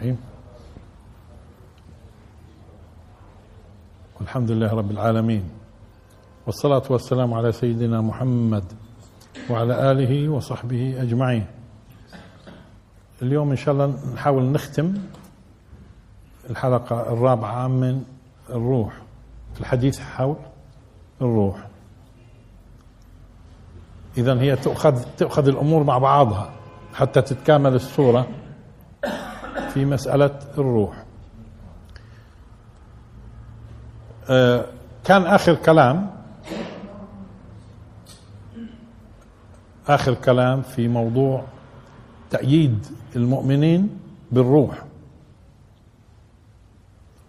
الرحيم. والحمد لله رب العالمين. والصلاة والسلام على سيدنا محمد وعلى آله وصحبه أجمعين. اليوم إن شاء الله نحاول نختم الحلقة الرابعة من الروح. الحديث حول الروح. إذا هي تؤخذ تؤخذ الأمور مع بعضها حتى تتكامل الصورة في مسألة الروح. آه، كان آخر كلام آخر كلام في موضوع تأييد المؤمنين بالروح.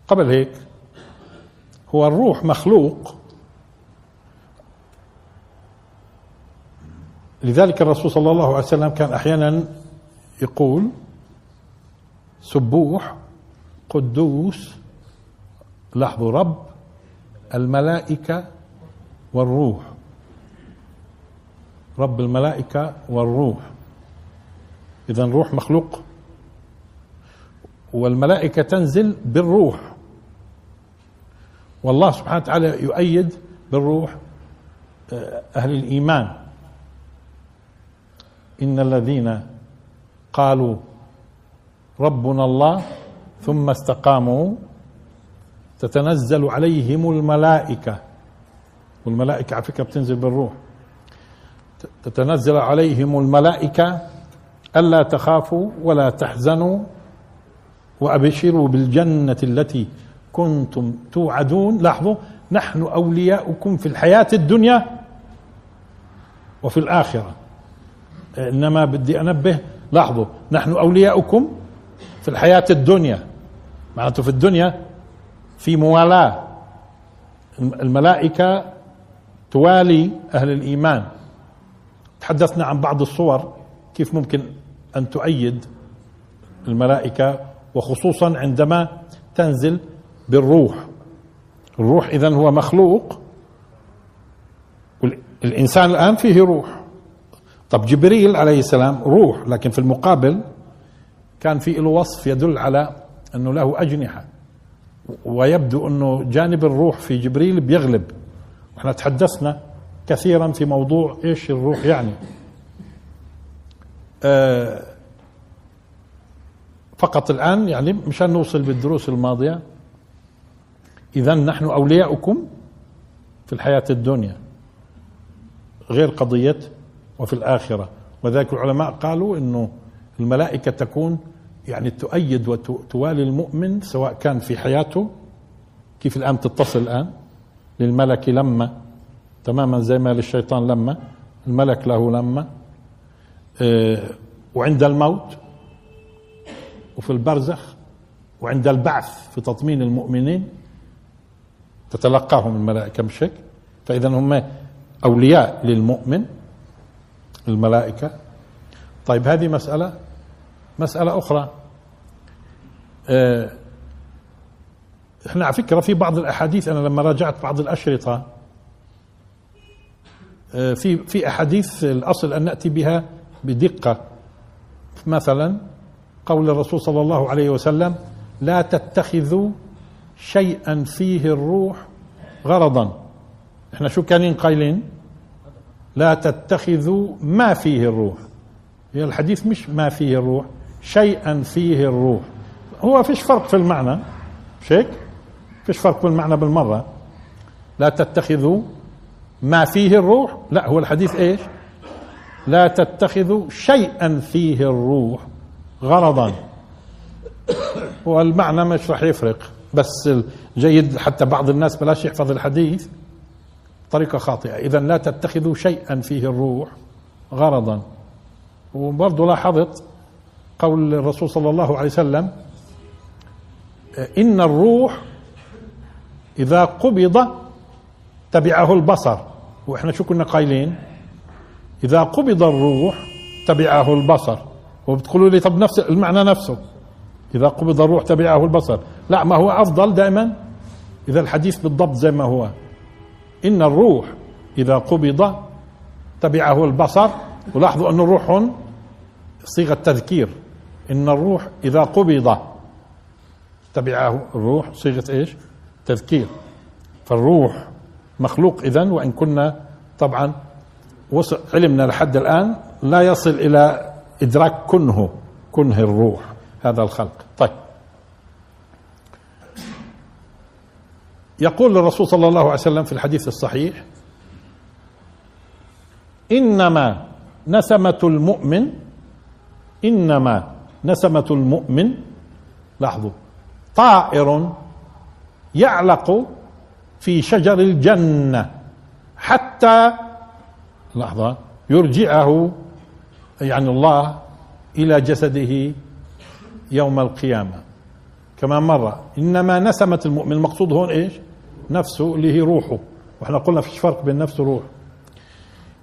قبل هيك هو الروح مخلوق. لذلك الرسول صلى الله عليه وسلم كان أحيانا يقول سبوح قدوس لاحظوا رب الملائكة والروح. رب الملائكة والروح. إذا الروح مخلوق. والملائكة تنزل بالروح. والله سبحانه وتعالى يؤيد بالروح آه، أهل الإيمان. إن الذين قالوا ربنا الله ثم استقاموا. تتنزل عليهم الملائكة. والملائكة على فكرة بتنزل بالروح. تتنزل عليهم الملائكة ألا تخافوا ولا تحزنوا وأبشروا بالجنة التي كنتم توعدون. لاحظوا نحن أولياؤكم في الحياة الدنيا وفي الآخرة. إنما بدي أنبه لاحظوا نحن أولياؤكم في الحياة الدنيا. معناته في الدنيا في موالاة. الملائكة توالي أهل الإيمان. تحدثنا عن بعض الصور كيف ممكن أن تؤيد الملائكة وخصوصا عندما تنزل بالروح. الروح إذا هو مخلوق. الإنسان الآن فيه روح. طب جبريل عليه السلام روح لكن في المقابل كان في له وصف يدل على أنه له أجنحة ويبدو أنه جانب الروح في جبريل بيغلب. إحنا تحدثنا كثيرا في موضوع إيش الروح يعني. آه فقط الآن يعني مشان نوصل بالدروس الماضية إذا نحن أولياؤكم في الحياة الدنيا غير قضية وفي الآخرة. وذلك العلماء قالوا أنه الملائكة تكون يعني تؤيد وتوالي المؤمن سواء كان في حياته كيف الآن تتصل الآن؟ للملك لما تماما زي ما للشيطان لما الملك له لما آه، وعند الموت وفي البرزخ وعند البعث في تطمين المؤمنين تتلقاهم الملائكة مش هيك فإذا هم أولياء للمؤمن الملائكة. طيب هذه مسألة مسألة أخرى. آه، إحنا على فكرة في بعض الأحاديث أنا لما راجعت بعض الأشرطة آه، في في أحاديث الأصل أن نأتي بها بدقة. مثلا قول الرسول صلى الله عليه وسلم لا تتخذوا شيئا فيه الروح غرضا. إحنا شو كانين قايلين؟ لا تتخذوا ما فيه الروح. هي الحديث مش ما فيه الروح. شيئا فيه الروح. هو فيش فرق في المعنى مش هيك؟ فيش فرق في المعنى بالمرة. لا تتخذوا ما فيه الروح لا هو الحديث إيش؟ لا تتخذوا شيئا فيه الروح غرضا. والمعنى مش راح يفرق بس جيد حتى بعض الناس بلاش يحفظ الحديث. طريقة خاطئة. إذا لا تتخذوا شيئا فيه الروح غرضا. وبرضه لاحظت قول الرسول صلى الله عليه وسلم إن الروح إذا قبض تبعه البصر. وإحنا شو كنا قايلين؟ إذا قبض الروح تبعه البصر. وبتقولوا لي طب نفس المعنى نفسه. إذا قبض الروح تبعه البصر. لا ما هو أفضل دائما؟ إذا الحديث بالضبط زي ما هو. إن الروح إذا قبض تبعه البصر. ولاحظوا أن الروح هون صيغة تذكير. إن الروح إذا قبض تبعه الروح صيغة إيش؟ تذكير. فالروح مخلوق إذا وإن كنا طبعا وصل علمنا لحد الآن لا يصل إلى إدراك كنه كنه الروح هذا الخلق. طيب. يقول الرسول صلى الله عليه وسلم في الحديث الصحيح إنما نسمة المؤمن إنما نسمة المؤمن. لاحظوا. طائر يعلق في شجر الجنة حتى لحظة يرجعه يعني الله إلى جسده يوم القيامة. كما مره إنما نسمة المؤمن المقصود هون إيش؟ نفسه اللي هي روحه. وإحنا قلنا فيش فرق بين نفس وروح.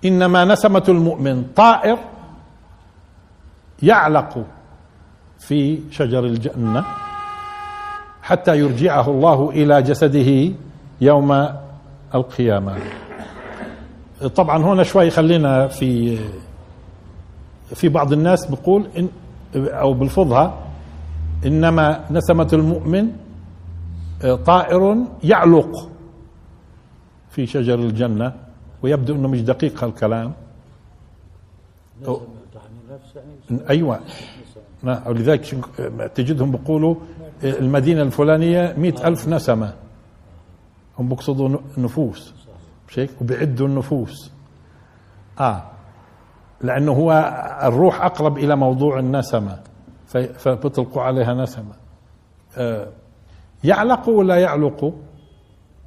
إنما نسمة المؤمن طائر يعلق في شجر الجنة حتى يرجعه الله إلى جسده يوم القيامة. طبعا هنا شوي خلينا في في بعض الناس بيقول إن أو بلفظها إنما نسمة المؤمن طائر يعلق في شجر الجنة ويبدو إنه مش دقيق هالكلام. أيوه. ولذلك تجدهم بيقولوا المدينة الفلانية مئة ألف نسمة. هم بيقصدوا نفوس. مش هيك وبيعدوا النفوس. آه. لأنه هو الروح أقرب إلى موضوع النسمة. فبيطلقوا عليها نسمة. آه. يعلق ولا يعلق؟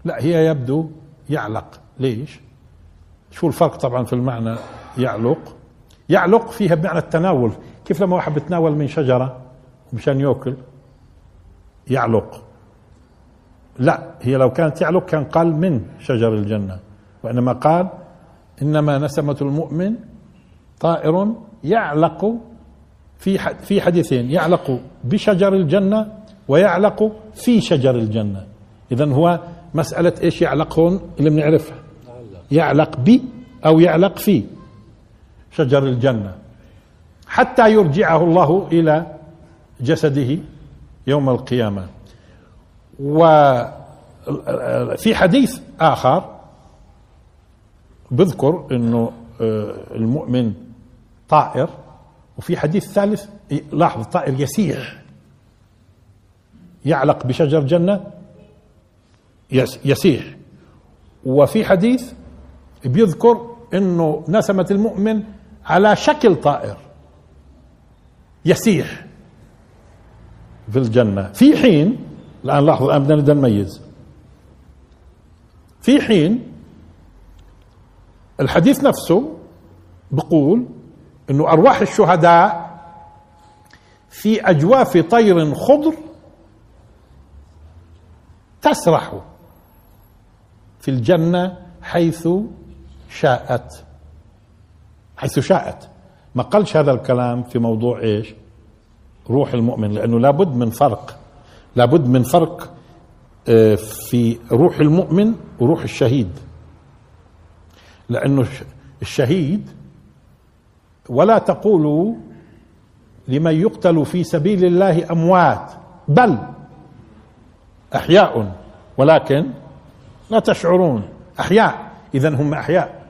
لا هي يبدو يعلق. ليش؟ شو الفرق طبعا في المعنى يعلق؟ يعلق فيها بمعنى التناول. كيف لما واحد بتناول من شجرة مشان يأكل؟ يعلق. لا هي لو كانت يعلق كان قال من شجر الجنة وإنما قال إنما نسمة المؤمن طائر يعلق في في حديثين يعلق بشجر الجنة ويعلق في شجر الجنة. إذا هو مسألة إيش يعلق هون اللي بنعرفها؟ يعلق بي أو يعلق في شجر الجنة. حتى يرجعه الله إلى جسده يوم القيامة. وفي حديث آخر بذكر أنه آه، المؤمن طائر وفي حديث ثالث لاحظ طائر يسيح يعلق بشجر جنة يسيح وفي حديث بيذكر إنه نسمة المؤمن على شكل طائر. يسيح في الجنة. في حين الآن لاحظوا الآن بدنا نميز. في حين الحديث نفسه بقول إنه أرواح الشهداء في أجواف طير خضر تسرح في الجنة حيث شاءت. حيث شاءت. ما قالش هذا الكلام في موضوع إيش؟ روح المؤمن لأنه لابد من فرق. لابد من فرق آه، في روح المؤمن وروح الشهيد. لأنه الشهيد ولا تقولوا لمن يقتل في سبيل الله أموات بل أحياء ولكن لا تشعرون. أحياء اذا هم أحياء.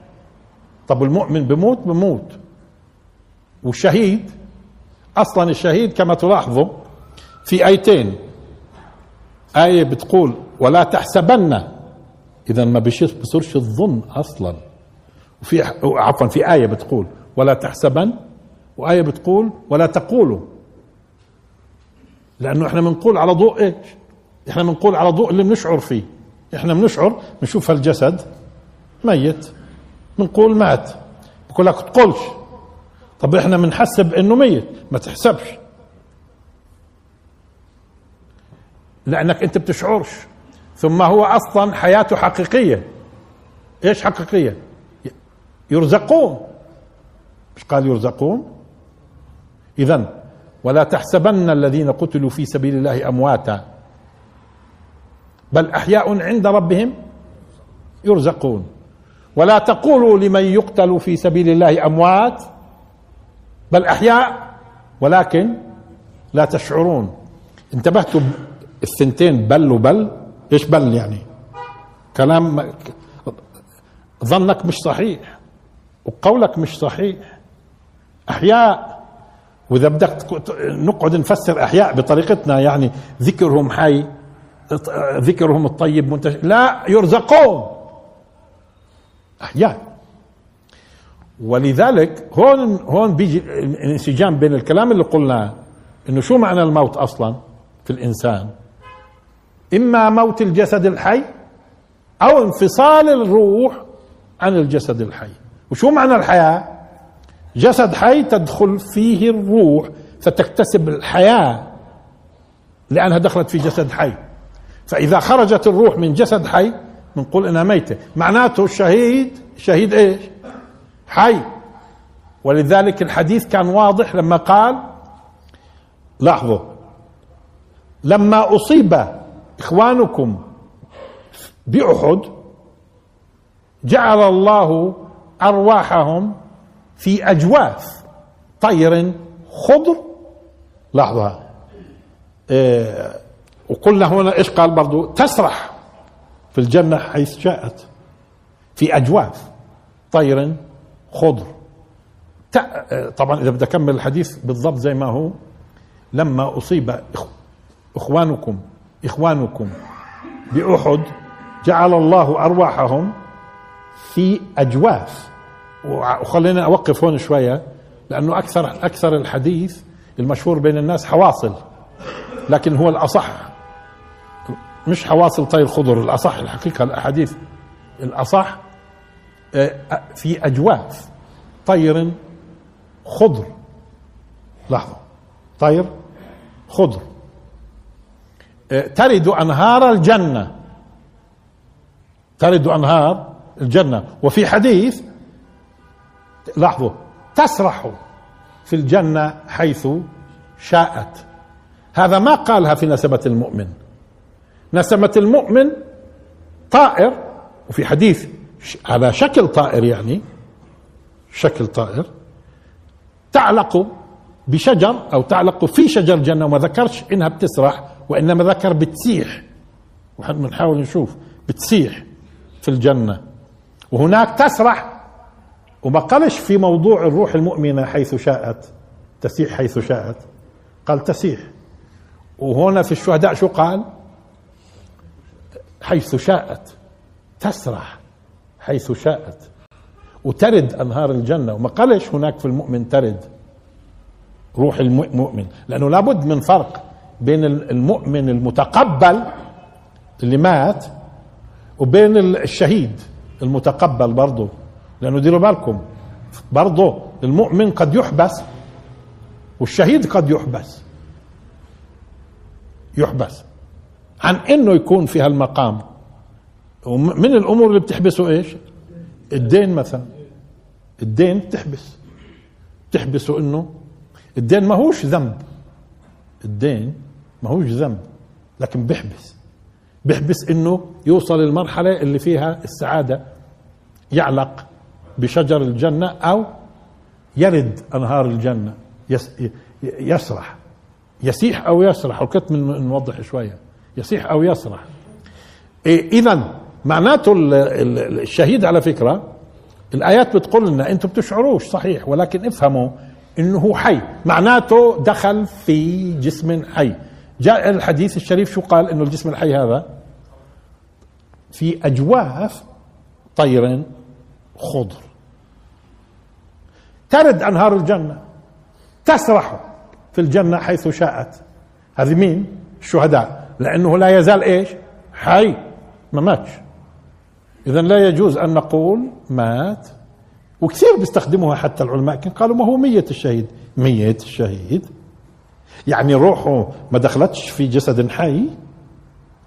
طب المؤمن بموت بموت. والشهيد أصلا الشهيد كما تلاحظوا في آيتين. آية بتقول ولا تحسبن. إذا ما بصيرش الظن أصلا. وفي عفوا في آية بتقول ولا تحسبن. وآية بتقول ولا تقولوا. لأنه إحنا بنقول على ضوء إيش؟ إحنا بنقول على ضوء اللي بنشعر فيه. إحنا بنشعر بنشوف الجسد ميت بنقول مات. بقول لك تقولش. طب إحنا بنحسب إنه ميت. ما تحسبش. لأنك أنت بتشعرش. ثم هو أصلا حياته حقيقية. إيش حقيقية؟ يرزقون. مش قال يرزقون؟ اذا ولا تحسبن الذين قتلوا في سبيل الله أمواتا. بل أحياء عند ربهم يرزقون. ولا تقولوا لمن يقتل في سبيل الله أموات. بل أحياء ولكن لا تشعرون. انتبهتوا الثنتين بل وبل. إيش بل يعني؟ كلام ظنك مش صحيح وقولك مش صحيح. أحياء وإذا بدك نقعد نفسر أحياء بطريقتنا يعني ذكرهم حي ذكرهم الطيب منتشر. لا يرزقون. أحياء. ولذلك هون هون بيجي الانسجام بين الكلام اللي قلناه إنه شو معنى الموت أصلا في الإنسان؟ إما موت الجسد الحي أو انفصال الروح عن الجسد الحي. وشو معنى الحياة؟ جسد حي تدخل فيه الروح فتكتسب الحياة لأنها دخلت في جسد حي. فإذا خرجت الروح من جسد حي بنقول إنها ميتة. معناته الشهيد شهيد إيش؟ حي. ولذلك الحديث كان واضح لما قال لاحظوا لما أصيب إخوانكم بأحد جعل الله أرواحهم في أجواف طير خضر. لحظه إيه وقلنا هنا إيش قال برضو؟ تسرح في الجنة حيث شاءت في أجواف طير خضر. طبعا إذا بدي أكمل الحديث بالضبط زي ما هو. لما أصيب اخوانكم إخوانكم بأحد جعل الله أرواحهم في أجواف. وخلينا أوقف هون شوية لأنه أكثر أكثر الحديث المشهور بين الناس حواصل لكن هو الأصح. مش حواصل طير خضر الأصح الحقيقة الأحاديث الأصح في أجواف. طير خضر. لحظة. طير خضر. آه، ترد أنهار الجنة. ترد أنهار الجنة. وفي حديث لاحظوا تسرح في الجنة حيث شاءت. هذا ما قالها في نسبه المؤمن. نسمة المؤمن طائر. وفي حديث على شكل طائر يعني شكل طائر تعلق بشجر أو تعلق في شجر جنة وما ذكرش إنها بتسرح وإنما ذكر بتسيح. بنحاول نشوف بتسيح في الجنة. وهناك تسرح وما قالش في موضوع الروح المؤمنة حيث شاءت تسيح حيث شاءت. قال تسيح. وهنا في الشهداء شو قال؟ حيث شاءت تسرح. حيث شاءت. وترد أنهار الجنة. وما قالش هناك في المؤمن ترد. روح المؤمن. لأنه لابد من فرق بين المؤمن المتقبل اللي مات وبين الشهيد المتقبل برضه. لأنه ديروا بالكم برضه المؤمن قد يحبس والشهيد قد يحبس. يحبس. عن إنه يكون في هالمقام ومن الأمور اللي بتحبسه إيش؟ الدين مثلا. الدين بتحبس. بتحبسه إنه الدين ما هوش ذنب. الدين ما هوش ذنب لكن بيحبس. بيحبس إنه يوصل المرحلة اللي فيها السعادة. يعلق بشجر الجنة أو يرد أنهار الجنة. يسرح. يسيح أو يسرح. وكنت نوضح شوية. يصيح أو يصرح إيه اذا معناته الشهيد على فكرة الآيات بتقول لنا أنتم بتشعروش صحيح ولكن افهموا هو حي. معناته دخل في جسم حي جاء الحديث الشريف شو قال؟ إنه الجسم الحي هذا في أجواف طير خضر. ترد أنهار الجنة. تسرح في الجنة حيث شاءت. هذه مين؟ الشهداء لأنه لا يزال إيش؟ حي. ما ماتش. إذا لا يجوز أن نقول مات وكثير بيستخدموها حتى العلماء كان قالوا ما هو مية الشهيد. مية الشهيد؟ يعني روحه ما دخلتش في جسد حي؟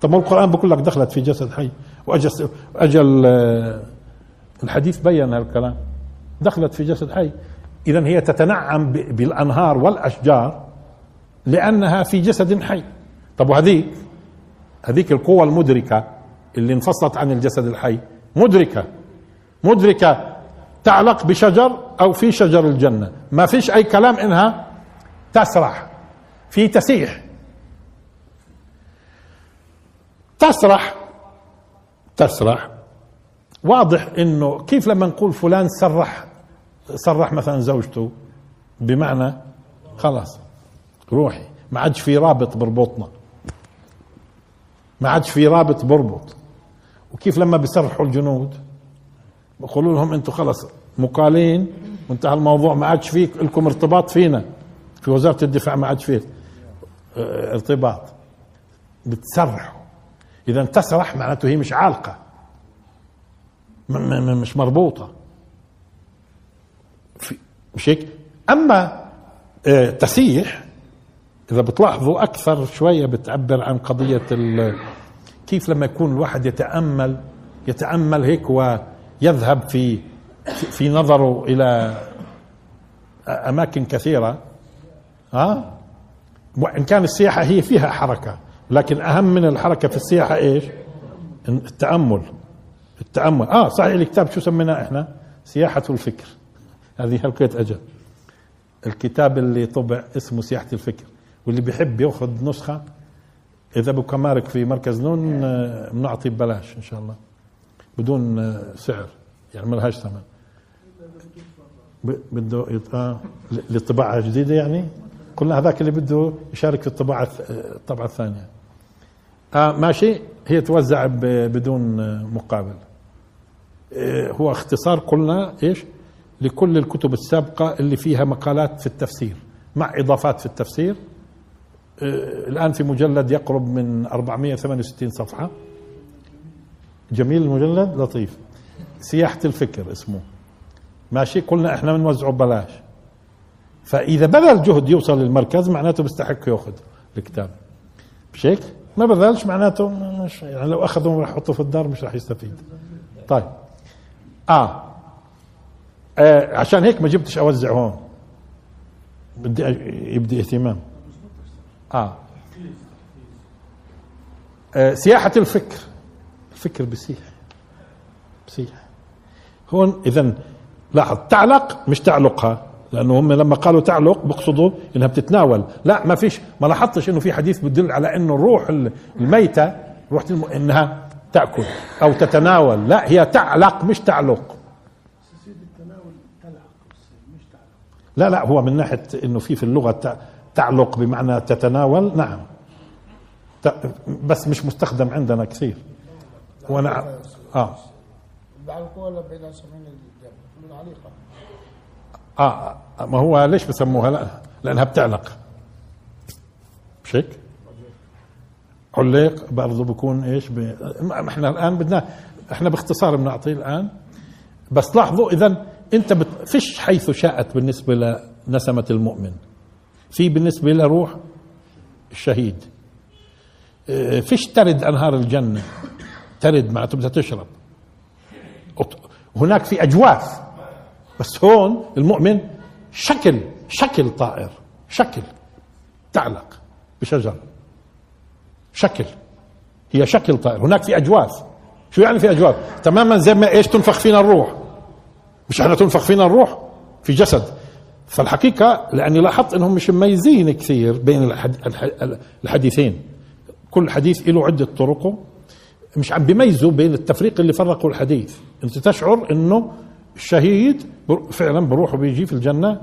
طب ما القرآن بقول لك دخلت في جسد حي. وأجل أجل الحديث بين هالكلام. دخلت في جسد حي. إذا هي تتنعم بالأنهار والأشجار لأنها في جسد حي. طب وهذيك؟ هذيك القوة المدركة. اللي انفصلت عن الجسد الحي. مدركة. مدركة تعلق بشجر أو في شجر الجنة. ما فيش أي كلام إنها تسرح. في تسيح. تسرح. تسرح. واضح إنه كيف لما نقول فلان سرح سرح مثلا زوجته بمعنى خلاص روحي. ما عادش في رابط بربطنا. ما عادش في رابط بربط. وكيف لما بيسرحوا الجنود؟ بقولوا لهم أنتم خلص مقالين وانتهى الموضوع ما عادش فيك لكم ارتباط فينا. في وزارة الدفاع ما عادش فيه آه، ارتباط. بتسرحوا إذا تسرح معناته هي مش عالقة. مش مربوطة. مش هيك؟ أما آه، تسيح إذا بتلاحظوا أكثر شوية بتعبر عن قضية كيف لما يكون الواحد يتأمل يتأمل هيك ويذهب في في نظره إلى أماكن كثيرة ها وإن كان السياحة هي فيها حركة لكن أهم من الحركة في السياحة إيش؟ التأمل التأمل آه صحيح الكتاب شو سميناه إحنا؟ سياحة الفكر هذه حلقة أجل الكتاب اللي طبع اسمه سياحة الفكر واللي بيحب يأخذ نسخة إذا بكمارك في مركز نون بنعطي ببلاش إن شاء الله. بدون سعر. يعني ما لهاش ثمن. بده آه للطباعه جديدة يعني؟ قلنا هذاك اللي بده يشارك في الطباعة الطبعة الثانية. آه ماشي. هي توزع بدون مقابل. آه هو اختصار قلنا إيش؟ لكل الكتب السابقة اللي فيها مقالات في التفسير. مع إضافات في التفسير. آه، الآن في مجلد يقرب من 468 صفحة. جميل المجلد؟ لطيف. سياحة الفكر اسمه. ماشي؟ قلنا إحنا بنوزعه ببلاش. فإذا بذل جهد يوصل للمركز معناته بيستحق يأخذ الكتاب. مش هيك؟ ما بذلش معناته مش يعني لو أخذه وراح يحطه في الدار مش راح يستفيد. طيب. آه. آه عشان هيك ما جبتش اوزع هون بدي يبدي اهتمام. آه. آه سياحة الفكر. الفكر بسيح. بسيح. هون إذا لاحظ تعلق مش تعلقها لأنه هم لما قالوا تعلق بقصدوا إنها بتتناول. لا ما فيش ما لاحظتش إنه في حديث بدل على إنه الروح الميتة روح الم... إنها تأكل أو تتناول. لا هي تعلق مش تعلق. لا لا هو من ناحية إنه في في اللغة تعلق بمعنى تتناول؟ نعم. بس مش مستخدم عندنا كثير. وأنا آه. عن العليقه آه ما هو ليش بسموها؟ لا لأنها بتعلق. مش هيك؟ علق برضه بكون إيش ب... إحنا الآن بدنا إحنا باختصار بنعطيه الآن. بس لاحظوا اذا أنت بت... فيش حيث شاءت بالنسبة لنسمة المؤمن. في بالنسبة لروح الشهيد. آه، فيش ترد أنهار الجنة. ترد معناته بدها تشرب. هناك في أجواف. بس هون المؤمن شكل شكل طائر. شكل تعلق بشجر. شكل. هي شكل طائر. هناك في أجواف. شو يعني في أجواف؟ تماما زي ما إيش تنفخ فينا الروح؟ مش إحنا تنفخ فينا الروح؟ في جسد. فالحقيقة لأني لاحظت أنهم مش مميزين كثير بين الحديثين. كل حديث له عدة طرقه. مش عم بيميزوا بين التفريق اللي فرقوا الحديث. أنت تشعر إنه الشهيد فعلا بروح وبيجي في الجنة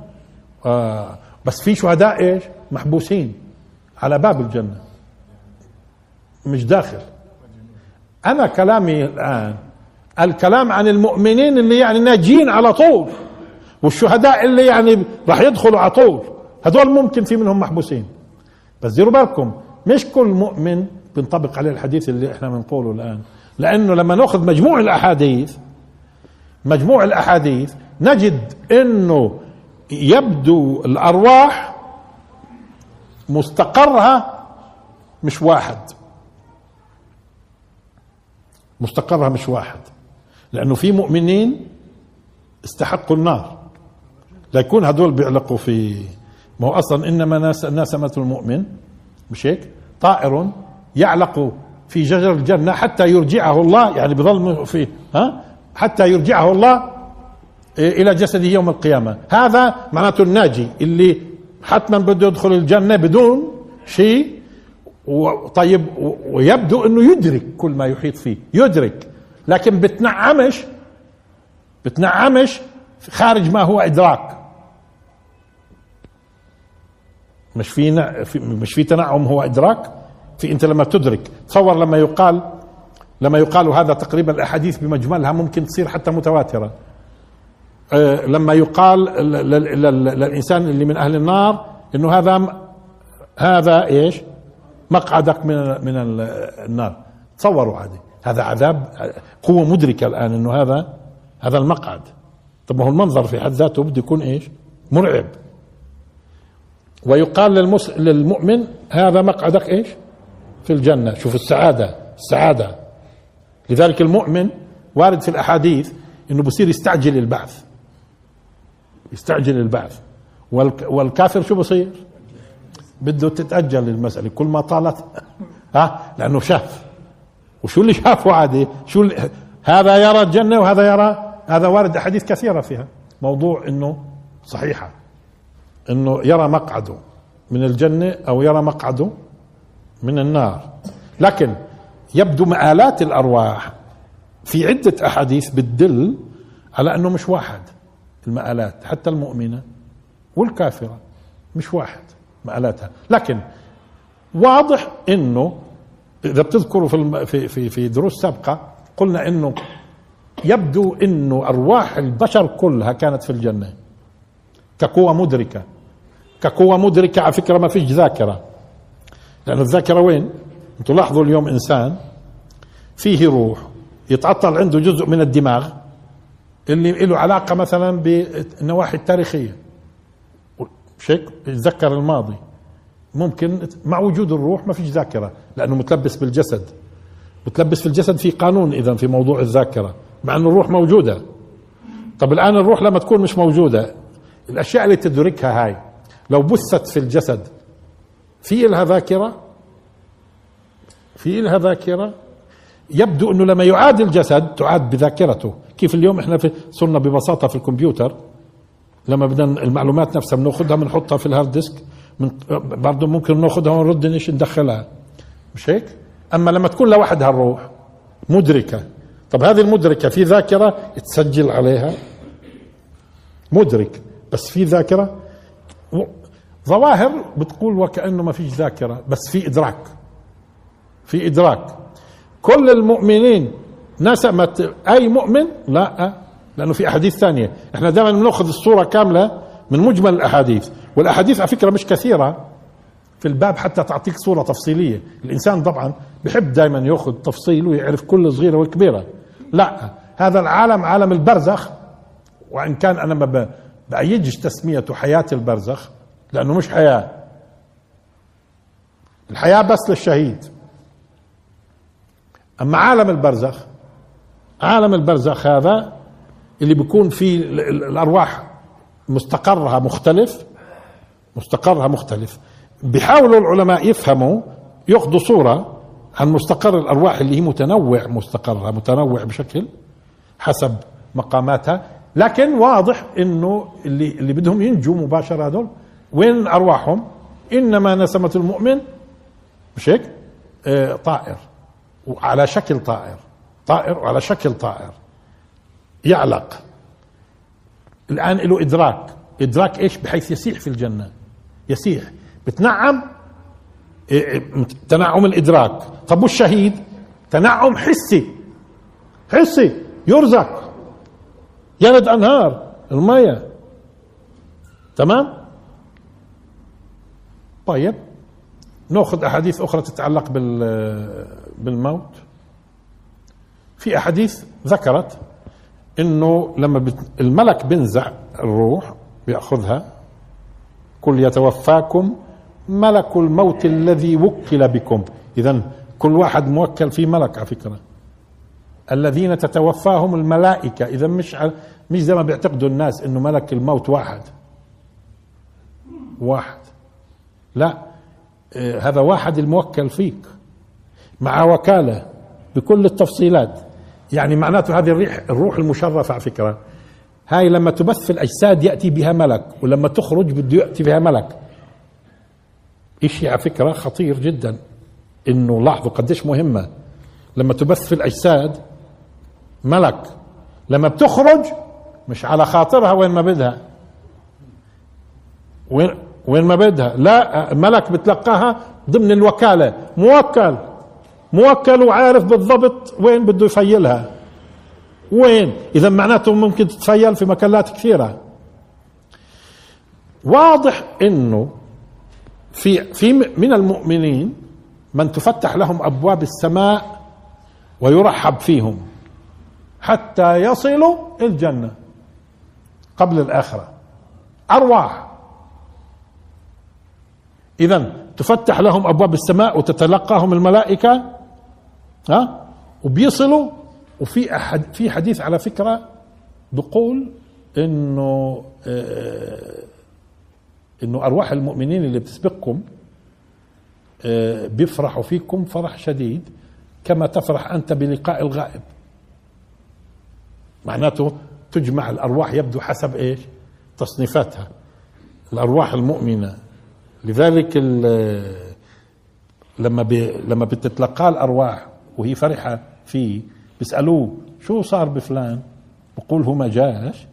آه بس في شهداء إيش؟ محبوسين على باب الجنة. مش داخل. أنا كلامي الآن الكلام عن المؤمنين اللي يعني ناجين على طول. والشهداء اللي يعني راح يدخلوا على طول هذول ممكن في منهم محبوسين. بس ديروا بالكم مش كل مؤمن بينطبق عليه الحديث اللي إحنا بنقوله الآن. لأنه لما نأخذ مجموع الأحاديث مجموع الأحاديث نجد إنه يبدو الأرواح مستقرها مش واحد. مستقرها مش واحد. لأنه في مؤمنين استحقوا النار. ليكون هدول بيعلقوا في ما هو أصلا إنما ناس ناسمة المؤمن مش هيك؟ طائر يعلق في شجر الجنة حتى يرجعه الله يعني بظل في ها؟ حتى يرجعه الله إلى جسده يوم القيامة. هذا معناته الناجي اللي حتما بده يدخل الجنة بدون شيء طيب ويبدو إنه يدرك كل ما يحيط فيه يدرك. لكن بتنعمش بتنعمش خارج ما هو إدراك. مش في مش في تنعم هو إدراك. في أنت لما تدرك تصور لما يقال لما يقال هذا تقريبا الأحاديث بمجملها ممكن تصير حتى متواترة. آه، لما يقال للإنسان اللي من أهل النار إنه هذا هذا إيش؟ مقعدك من من النار. تصوروا هذه. هذا عذاب قوة مدركة الآن أنه هذا هذا المقعد. طب ما هو المنظر في حد ذاته بده يكون إيش؟ مرعب. ويقال للمس... للمؤمن هذا مقعدك إيش؟ في الجنة. شوف السعادة السعادة. لذلك المؤمن وارد في الأحاديث أنه بصير يستعجل البعث. يستعجل البعث. والك... والكافر شو بصير؟ بده تتأجل المسألة. كل ما طالت ها؟ لأنه شاف. وشو اللي شافه عادي؟ شو اللي هذا يرى الجنة وهذا يرى هذا وارد أحاديث كثيرة فيها. موضوع أنه صحيحة. أنه يرى مقعده من الجنة أو يرى مقعده من النار. لكن يبدو مآلات الأرواح في عدة أحاديث بتدل على أنه مش واحد المآلات حتى المؤمنة والكافرة مش واحد مآلاتها. لكن واضح إنه إذا بتذكروا في في في, في دروس سابقة قلنا إنه يبدو إنه أرواح البشر كلها كانت في الجنة. كقوة مدركة. كقوة مدركة على فكرة ما فيش ذاكرة. لأن الذاكرة وين؟ أنتم لاحظوا اليوم إنسان فيه روح يتعطل عنده جزء من الدماغ اللي له علاقة مثلا بالنواحي التاريخية. مش هيك يتذكر الماضي. ممكن مع وجود الروح ما فيش ذاكرة لأنه متلبس بالجسد. متلبس في الجسد في قانون اذا في موضوع الذاكرة مع انه الروح موجودة. طب الآن الروح لما تكون مش موجودة الأشياء اللي تدركها هاي لو بثت في الجسد في لها ذاكرة؟ في لها ذاكرة؟ يبدو إنه لما يعاد الجسد تعاد بذاكرته. كيف اليوم إحنا في صرنا ببساطة في الكمبيوتر لما بدنا المعلومات نفسها بناخذها بنحطها في ال hard disk برضه ممكن ناخذها ونرد إيش ندخلها. مش هيك؟ أما لما تكون لوحدها الروح مدركة. طب هذه المدركة في ذاكرة تسجل عليها؟ مدرك. بس في ذاكرة. ظواهر بتقول وكأنه ما فيش ذاكرة بس في إدراك. في إدراك. كل المؤمنين نسمت أي مؤمن؟ لا لأنه في أحاديث ثانية. إحنا دائما بناخذ الصورة كاملة من مجمل الأحاديث. والأحاديث على فكرة مش كثيرة. في الباب حتى تعطيك صورة تفصيلية. الإنسان طبعا بحب دائما يأخذ تفصيل ويعرف كل صغيرة وكبيرة. لا هذا العالم عالم البرزخ. وإن كان أنا ما بايدش تسميته حياة البرزخ لأنه مش حياة. الحياة بس للشهيد. أما عالم البرزخ عالم البرزخ هذا اللي بيكون فيه الأرواح مستقرها مختلف مستقرها مختلف. بيحاولوا العلماء يفهموا يأخذوا صورة عن مستقر الأرواح اللي هي متنوع مستقرها متنوع بشكل حسب مقاماتها. لكن واضح إنه اللي اللي بدهم ينجوا مباشرة هذول. وين أرواحهم؟ إنما نسمة المؤمن مش هيك؟ آه طائر. وعلى شكل طائر. طائر وعلى شكل طائر. يعلق. الآن له إدراك. إدراك إيش؟ بحيث يسيح في الجنة. يسيح. بتنعم؟ إيه، إيه، تنعم الإدراك. طب والشهيد؟ تنعم حسي. حسي. يرزق. يرد أنهار المية. تمام؟ طيب. نأخذ أحاديث أخرى تتعلق بالموت. في أحاديث ذكرت إنه لما الملك بينزع الروح بيأخذها قل يتوفاكم ملك الموت الذي وكل بكم. اذا كل واحد موكل في ملك على فكرة. الذين تتوفاهم الملائكة. إذا مش مش زي ما بيعتقدوا الناس إنه ملك الموت واحد. واحد. لا آه، هذا واحد الموكل فيك. مع وكالة بكل التفصيلات. يعني معناته هذه الريح الروح المشرفة على فكرة. هاي لما تبث الأجساد يأتي بها ملك ولما تخرج بده يأتي بها ملك. إشي على فكرة خطير جدا. إنه لاحظوا قديش مهمة. لما تبث في الاجساد ملك. لما بتخرج مش على خاطرها وين ما بدها. وين وين ما بدها. لا ملك بتلقاها ضمن الوكالة. موكل. موكل وعارف بالضبط وين بده يفيلها. وين؟ إذا معناته ممكن تتفيل في مكانات كثيرة. واضح إنه في في من المؤمنين من تفتح لهم أبواب السماء ويرحب فيهم. حتى يصلوا الجنة قبل الآخرة. أرواح. اذا تفتح لهم أبواب السماء وتتلقاهم الملائكة ها؟ وبيصلوا. وفي أحد في حديث على فكرة بقول إنه آه، إنه أرواح المؤمنين اللي بتسبقكم آه، بيفرحوا فيكم فرح شديد كما تفرح أنت بلقاء الغائب. معناته تجمع الأرواح يبدو حسب إيش؟ تصنيفاتها. الأرواح المؤمنة. لذلك لما بي لما بتتلقاه الأرواح وهي فرحة فيه بيسألوه شو صار بفلان؟ بقول هو ما جاش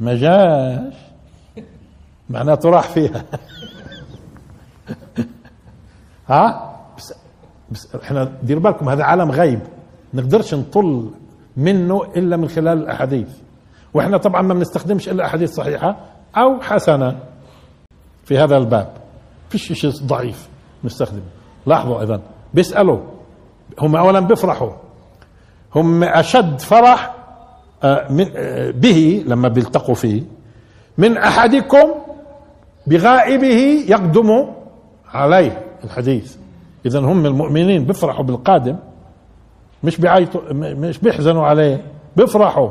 ما جاش معناته راح فيها. ها؟ بس, بس إحنا دير بالكم هذا عالم غيب. نقدرش نطل منه إلا من خلال الأحاديث. وإحنا طبعا ما بنستخدمش إلا أحاديث صحيحة أو حسنة في هذا الباب. فيش شيء ضعيف نستخدمه. لاحظوا أيضا. بيسألوا. هم اولا بيفرحوا. هم أشد فرح آه، آه، به لما بيلتقوا فيه. من أحدكم بغائبه يقدم عليه الحديث. اذا هم المؤمنين بيفرحوا بالقادم. مش بيعيطوا مش بيحزنوا عليه بيفرحوا.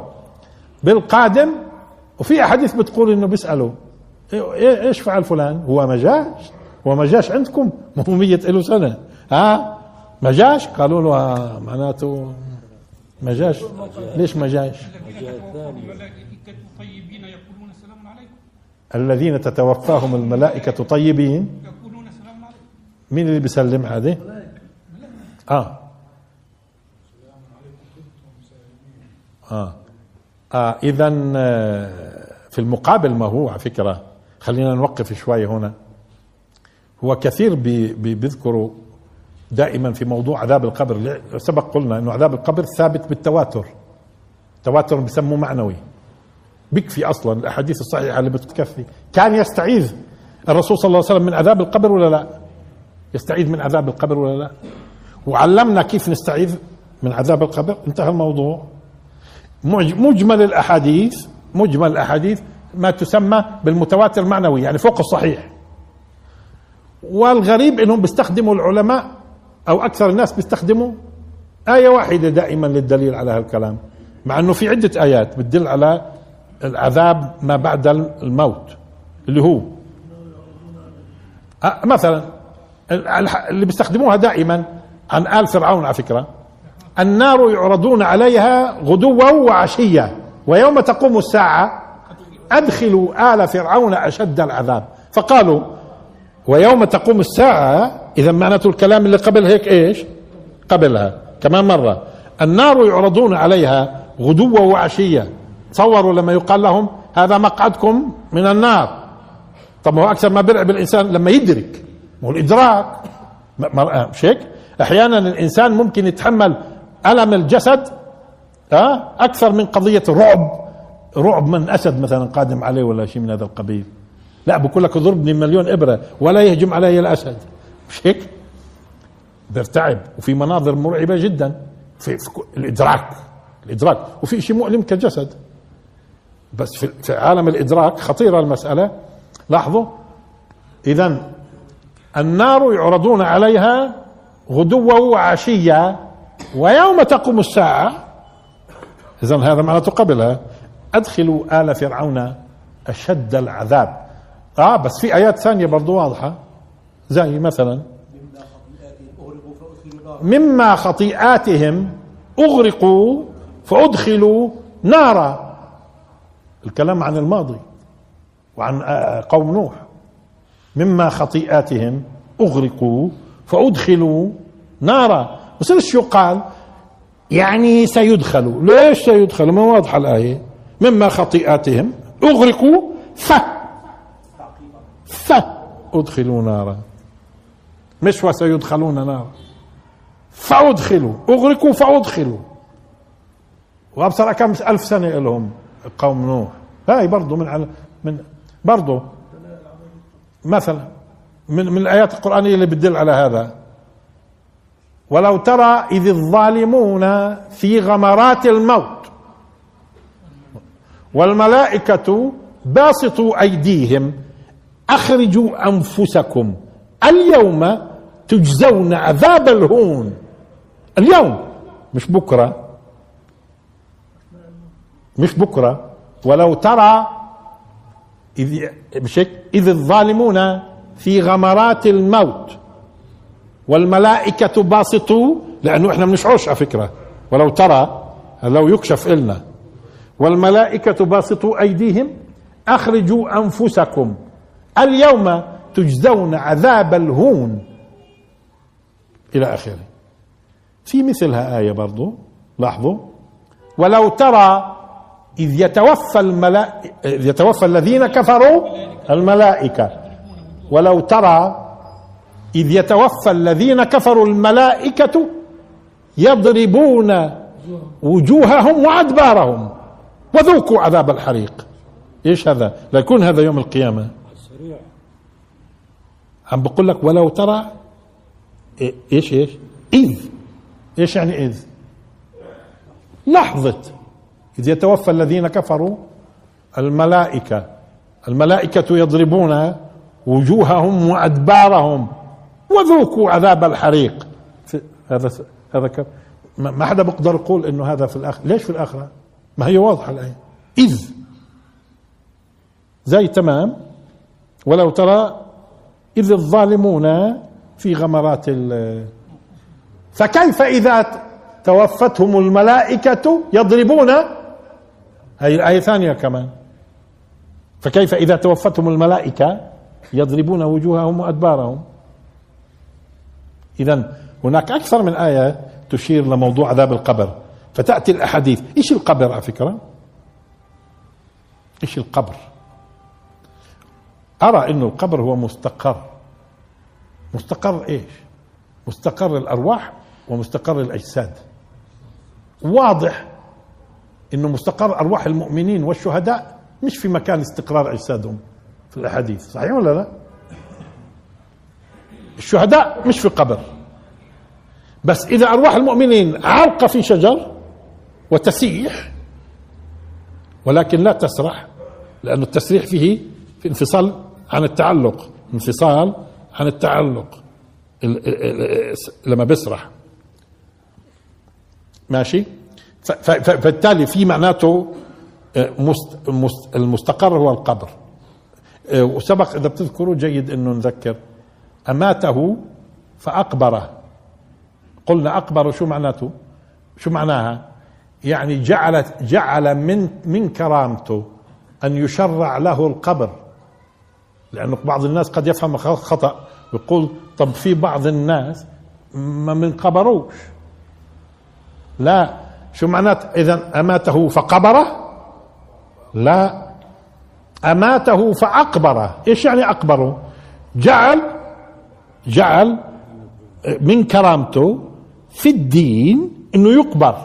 بالقادم وفي أحاديث بتقول إنه بيسألوا إيه، إيش فعل فلان؟ هو ما جاش هو ما جاش عندكم؟ ما هو ميت له سنة. ها؟ ما جاش قالوا له آه، معناته ما جاش ليش ما جاش الذين تتوفاهم الملائكة طيبين. يقولون سلام عليكم. مين اللي بيسلم هذه؟ آه. آه. آه اذا آه، في المقابل ما هو على فكرة خلينا نوقف شوي هنا. هو كثير بي بيذكروا دائما في موضوع عذاب القبر. سبق قلنا إنه عذاب القبر ثابت بالتواتر. تواتر بسموه معنوي. بكفي أصلا الأحاديث الصحيحة اللي بتكفي. كان يستعيذ الرسول صلى الله عليه وسلم من عذاب القبر ولا لا؟ يستعيذ من عذاب القبر ولا لا؟ وعلمنا كيف نستعيذ من عذاب القبر؟ انتهى الموضوع. مجمل الأحاديث مجمل الأحاديث ما تسمى بالمتواتر المعنوي يعني فوق الصحيح. والغريب إنهم بيستخدموا العلماء أو أكثر الناس بيستخدموا آية واحدة دائما للدليل على هالكلام مع إنه في عدة آيات بتدل على العذاب ما بعد الموت اللي هو أه مثلا اللي بيستخدموها دائما عن آل فرعون على فكرة. النار يعرضون عليها غدوا وعشيا ويوم تقوم الساعة أدخلوا آل فرعون أشد العذاب. فقالوا ويوم تقوم الساعة إذا معناته الكلام اللي قبل هيك إيش؟ قبلها. كمان مرة النار يعرضون عليها غدوا وعشيا تصوروا لما يقال لهم هذا مقعدكم من النار. طب هو أكثر ما برعب الانسان لما يدرك. هو الإدراك. مش هيك؟ أحيانا الإنسان ممكن يتحمل ألم الجسد ها؟ أكثر من قضية رعب. رعب من أسد مثلا قادم عليه ولا شيء من هذا القبيل. لا بقول لك ضربني مليون إبرة ولا يهجم علي الأسد. مش هيك؟ بيرتعب وفي مناظر مرعبة جدا. في, في الإدراك الإدراك. وفي شيء مؤلم كالجسد بس في, في عالم الإدراك خطيرة المسألة. لاحظوا؟ اذا النار يعرضون عليها غدوا وعشيا. ويوم تقوم الساعة اذا هذا معناته قبلها أدخلوا آل فرعون أشد العذاب. آه بس في آيات ثانية برضو واضحة. زي مثلا مما خطيئاتهم أغرقوا فأدخلوا نارا. الكلام عن الماضي وعن آه، قوم نوح. مما خطيئاتهم أغرقوا فأدخلوا نارا. بصيرش يقال يعني سيدخلوا ليش سيدخلوا ما واضحة الآية. مما خطيئاتهم. أغرقوا. ف. ف. أدخلوا نارا. مش وسيدخلون نارا. فأدخلوا. أغرقوا فأدخلوا. وأبصر كم ألف سنة لهم. قوم نوح. هاي برضه من من برضه مثلا من من الآيات القرآنية اللي بتدل على هذا. ولو ترى إذ الظالمون في غمرات الموت. والملائكة باسطوا أيديهم أخرجوا أنفسكم اليوم تجزون عذاب الهون. اليوم مش بكرة. مش بكرة. ولو ترى إذ إذ الظالمون في غمرات الموت. والملائكة باسطوا لأنه إحنا بنشعرش على فكرة. ولو ترى لو يكشف إلنا. والملائكة باسطوا أيديهم أخرجوا أنفسكم. اليوم تجزون عذاب الهون. إلى آخره. في مثلها آية برضو. لاحظوا. ولو ترى إذ يتوفى الملائكة إذ يتوفى الذين كفروا الملائكة. ولو ترى إذ يتوفى الذين كفروا الملائكة يضربون وجوههم وأدبارهم. وذوقوا عذاب الحريق. إيش هذا؟ لا يكون هذا يوم القيامة. عم بقول لك ولو ترى إيش إيش؟ إذ. إيش يعني إذ؟ لحظة. إذ يتوفى الذين كفروا الملائكة. الملائكة يضربون وجوههم وأدبارهم. وذوقوا عذاب الحريق. هذا هذا ما حدا بيقدر يقول إنه هذا في الآخرة. ليش في الآخرة؟ ما هي واضحة الايه إذ زي تمام. ولو ترى إذ الظالمون في غمرات فكيف إذا توفتهم الملائكة يضربون؟ هي آية ثانية كمان. فكيف إذا توفتهم الملائكة يضربون وجوههم وأدبارهم؟ إذا هناك أكثر من آية تشير لموضوع عذاب القبر. فتأتي الأحاديث. إيش القبر على فكرة إيش القبر؟ أرى أنه القبر هو مستقر. مستقر إيش؟ مستقر الأرواح ومستقر الأجساد. واضح إنه مستقر أرواح المؤمنين والشهداء مش في مكان استقرار أجسادهم في الأحاديث. صحيح ولا لا؟ الشهداء مش في قبر بس إذا أرواح المؤمنين عالقه في شجر وتسيح ولكن لا تسرح لأن التسريح فيه في انفصال عن التعلق انفصال عن التعلق. لما بيسرح. ماشي؟ فبالتالي في معناته آه، المستقر هو القبر. آه، وسبق إذا بتذكروا جيد إنه نذكر أماته فأقبره. قلنا أقبر شو معناته؟ شو معناها؟ يعني جعل جعل من من كرامته أن يشرع له القبر. لأنه بعض الناس قد يفهم خطأ. يقول طب في بعض الناس ما من قبروش. لا شو معنات اذا أماته فقبره؟ لا. أماته فأقبره. إيش يعني أقبره؟ جعل جعل من كرامته في الدين إنه يقبر.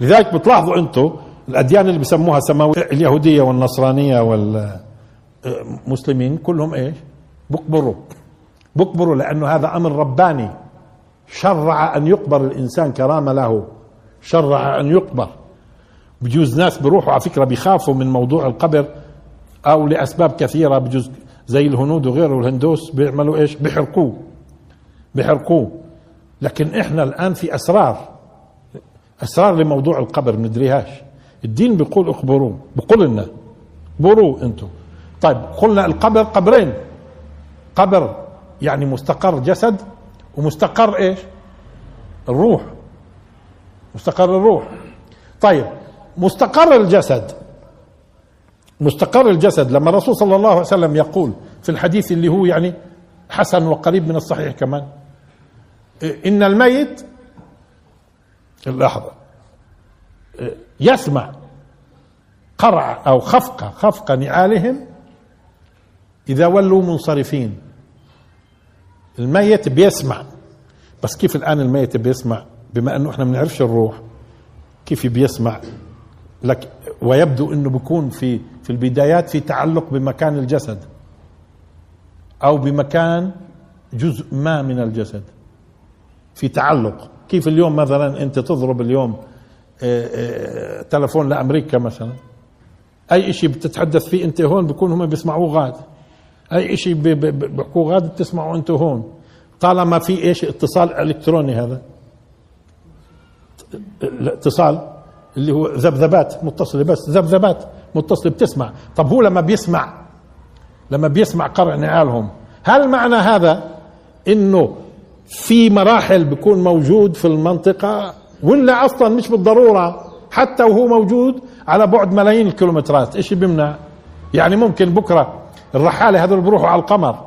لذلك بتلاحظوا أنتم الأديان اللي بسموها سماوية اليهودية والنصرانية والمسلمين كلهم إيش؟ بقبروا. بقبروا لأنه هذا أمر رباني. شرع أن يقبر الإنسان كرامة له. شرع أن يقبر. بجوز ناس بروحوا على فكرة بيخافوا من موضوع القبر أو لأسباب كثيرة بجوز زي الهنود وغيره الهندوس بيعملوا إيش؟ بيحرقوه. بيحرقوه. لكن إحنا الآن في أسرار. أسرار لموضوع القبر ندريهاش الدين بيقول اقبروه بقول لنا. قبروه أنتم. طيب قلنا القبر قبرين. قبر يعني مستقر جسد ومستقر إيش؟ الروح. مستقر الروح. طيب مستقر الجسد. مستقر الجسد لما الرسول صلى الله عليه وسلم يقول في الحديث اللي هو يعني حسن وقريب من الصحيح كمان إن الميت لحظة يسمع قرع أو خفقة خفقة نعالهم إذا ولوا منصرفين. الميت بيسمع. بس كيف الآن الميت بيسمع؟ بما أنه إحنا بنعرفش الروح كيف بيسمع؟ لك ويبدو أنه بيكون في في البدايات في تعلق بمكان الجسد أو بمكان جزء ما من الجسد في تعلق. كيف اليوم مثلا أنت تضرب اليوم آه، آه، تلفون لأمريكا مثلا؟ أي شيء بتتحدث فيه أنت هون بكون هم بيسمعوه غاد. أي شيء بحكوا غاد بتسمعوا أنتم هون. طالما في إيش؟ اتصال إلكتروني هذا. الاتصال اللي هو ذبذبات متصله بس ذبذبات. متصله بتسمع. طب هو لما بيسمع لما بيسمع قرع نعالهم هل معنى هذا إنه في مراحل بيكون موجود في المنطقة ولا أصلا مش بالضرورة؟ حتى وهو موجود على بعد ملايين الكيلومترات. إيش بيمنع؟ يعني ممكن بكرة الرحالة هذول بيروحوا على القمر.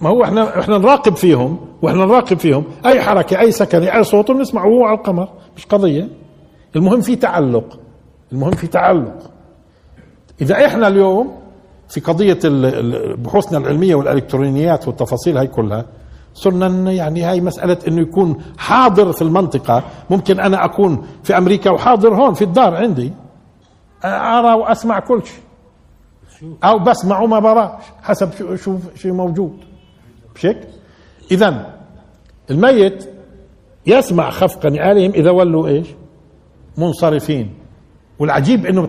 ما هو إحنا إحنا نراقب فيهم وإحنا نراقب فيهم. أي حركة أي سكنه أي صوت بنسمعه وهو على القمر. مش قضية. المهم في تعلق. المهم في تعلق. إذا إحنا اليوم في قضية بحوثنا العلمية والإلكترونيات والتفاصيل هاي كلها صرنا يعني هاي مسألة إنه يكون حاضر في المنطقة. ممكن أنا أكون في أمريكا وحاضر هون في الدار عندي. أرى وأسمع كل شيء. أو بسمع وما براش حسب شو شو شو موجود. مش هيك؟ اذا الميت يسمع خفق نعالهم إذا ولوا إيش؟ منصرفين. والعجيب إنه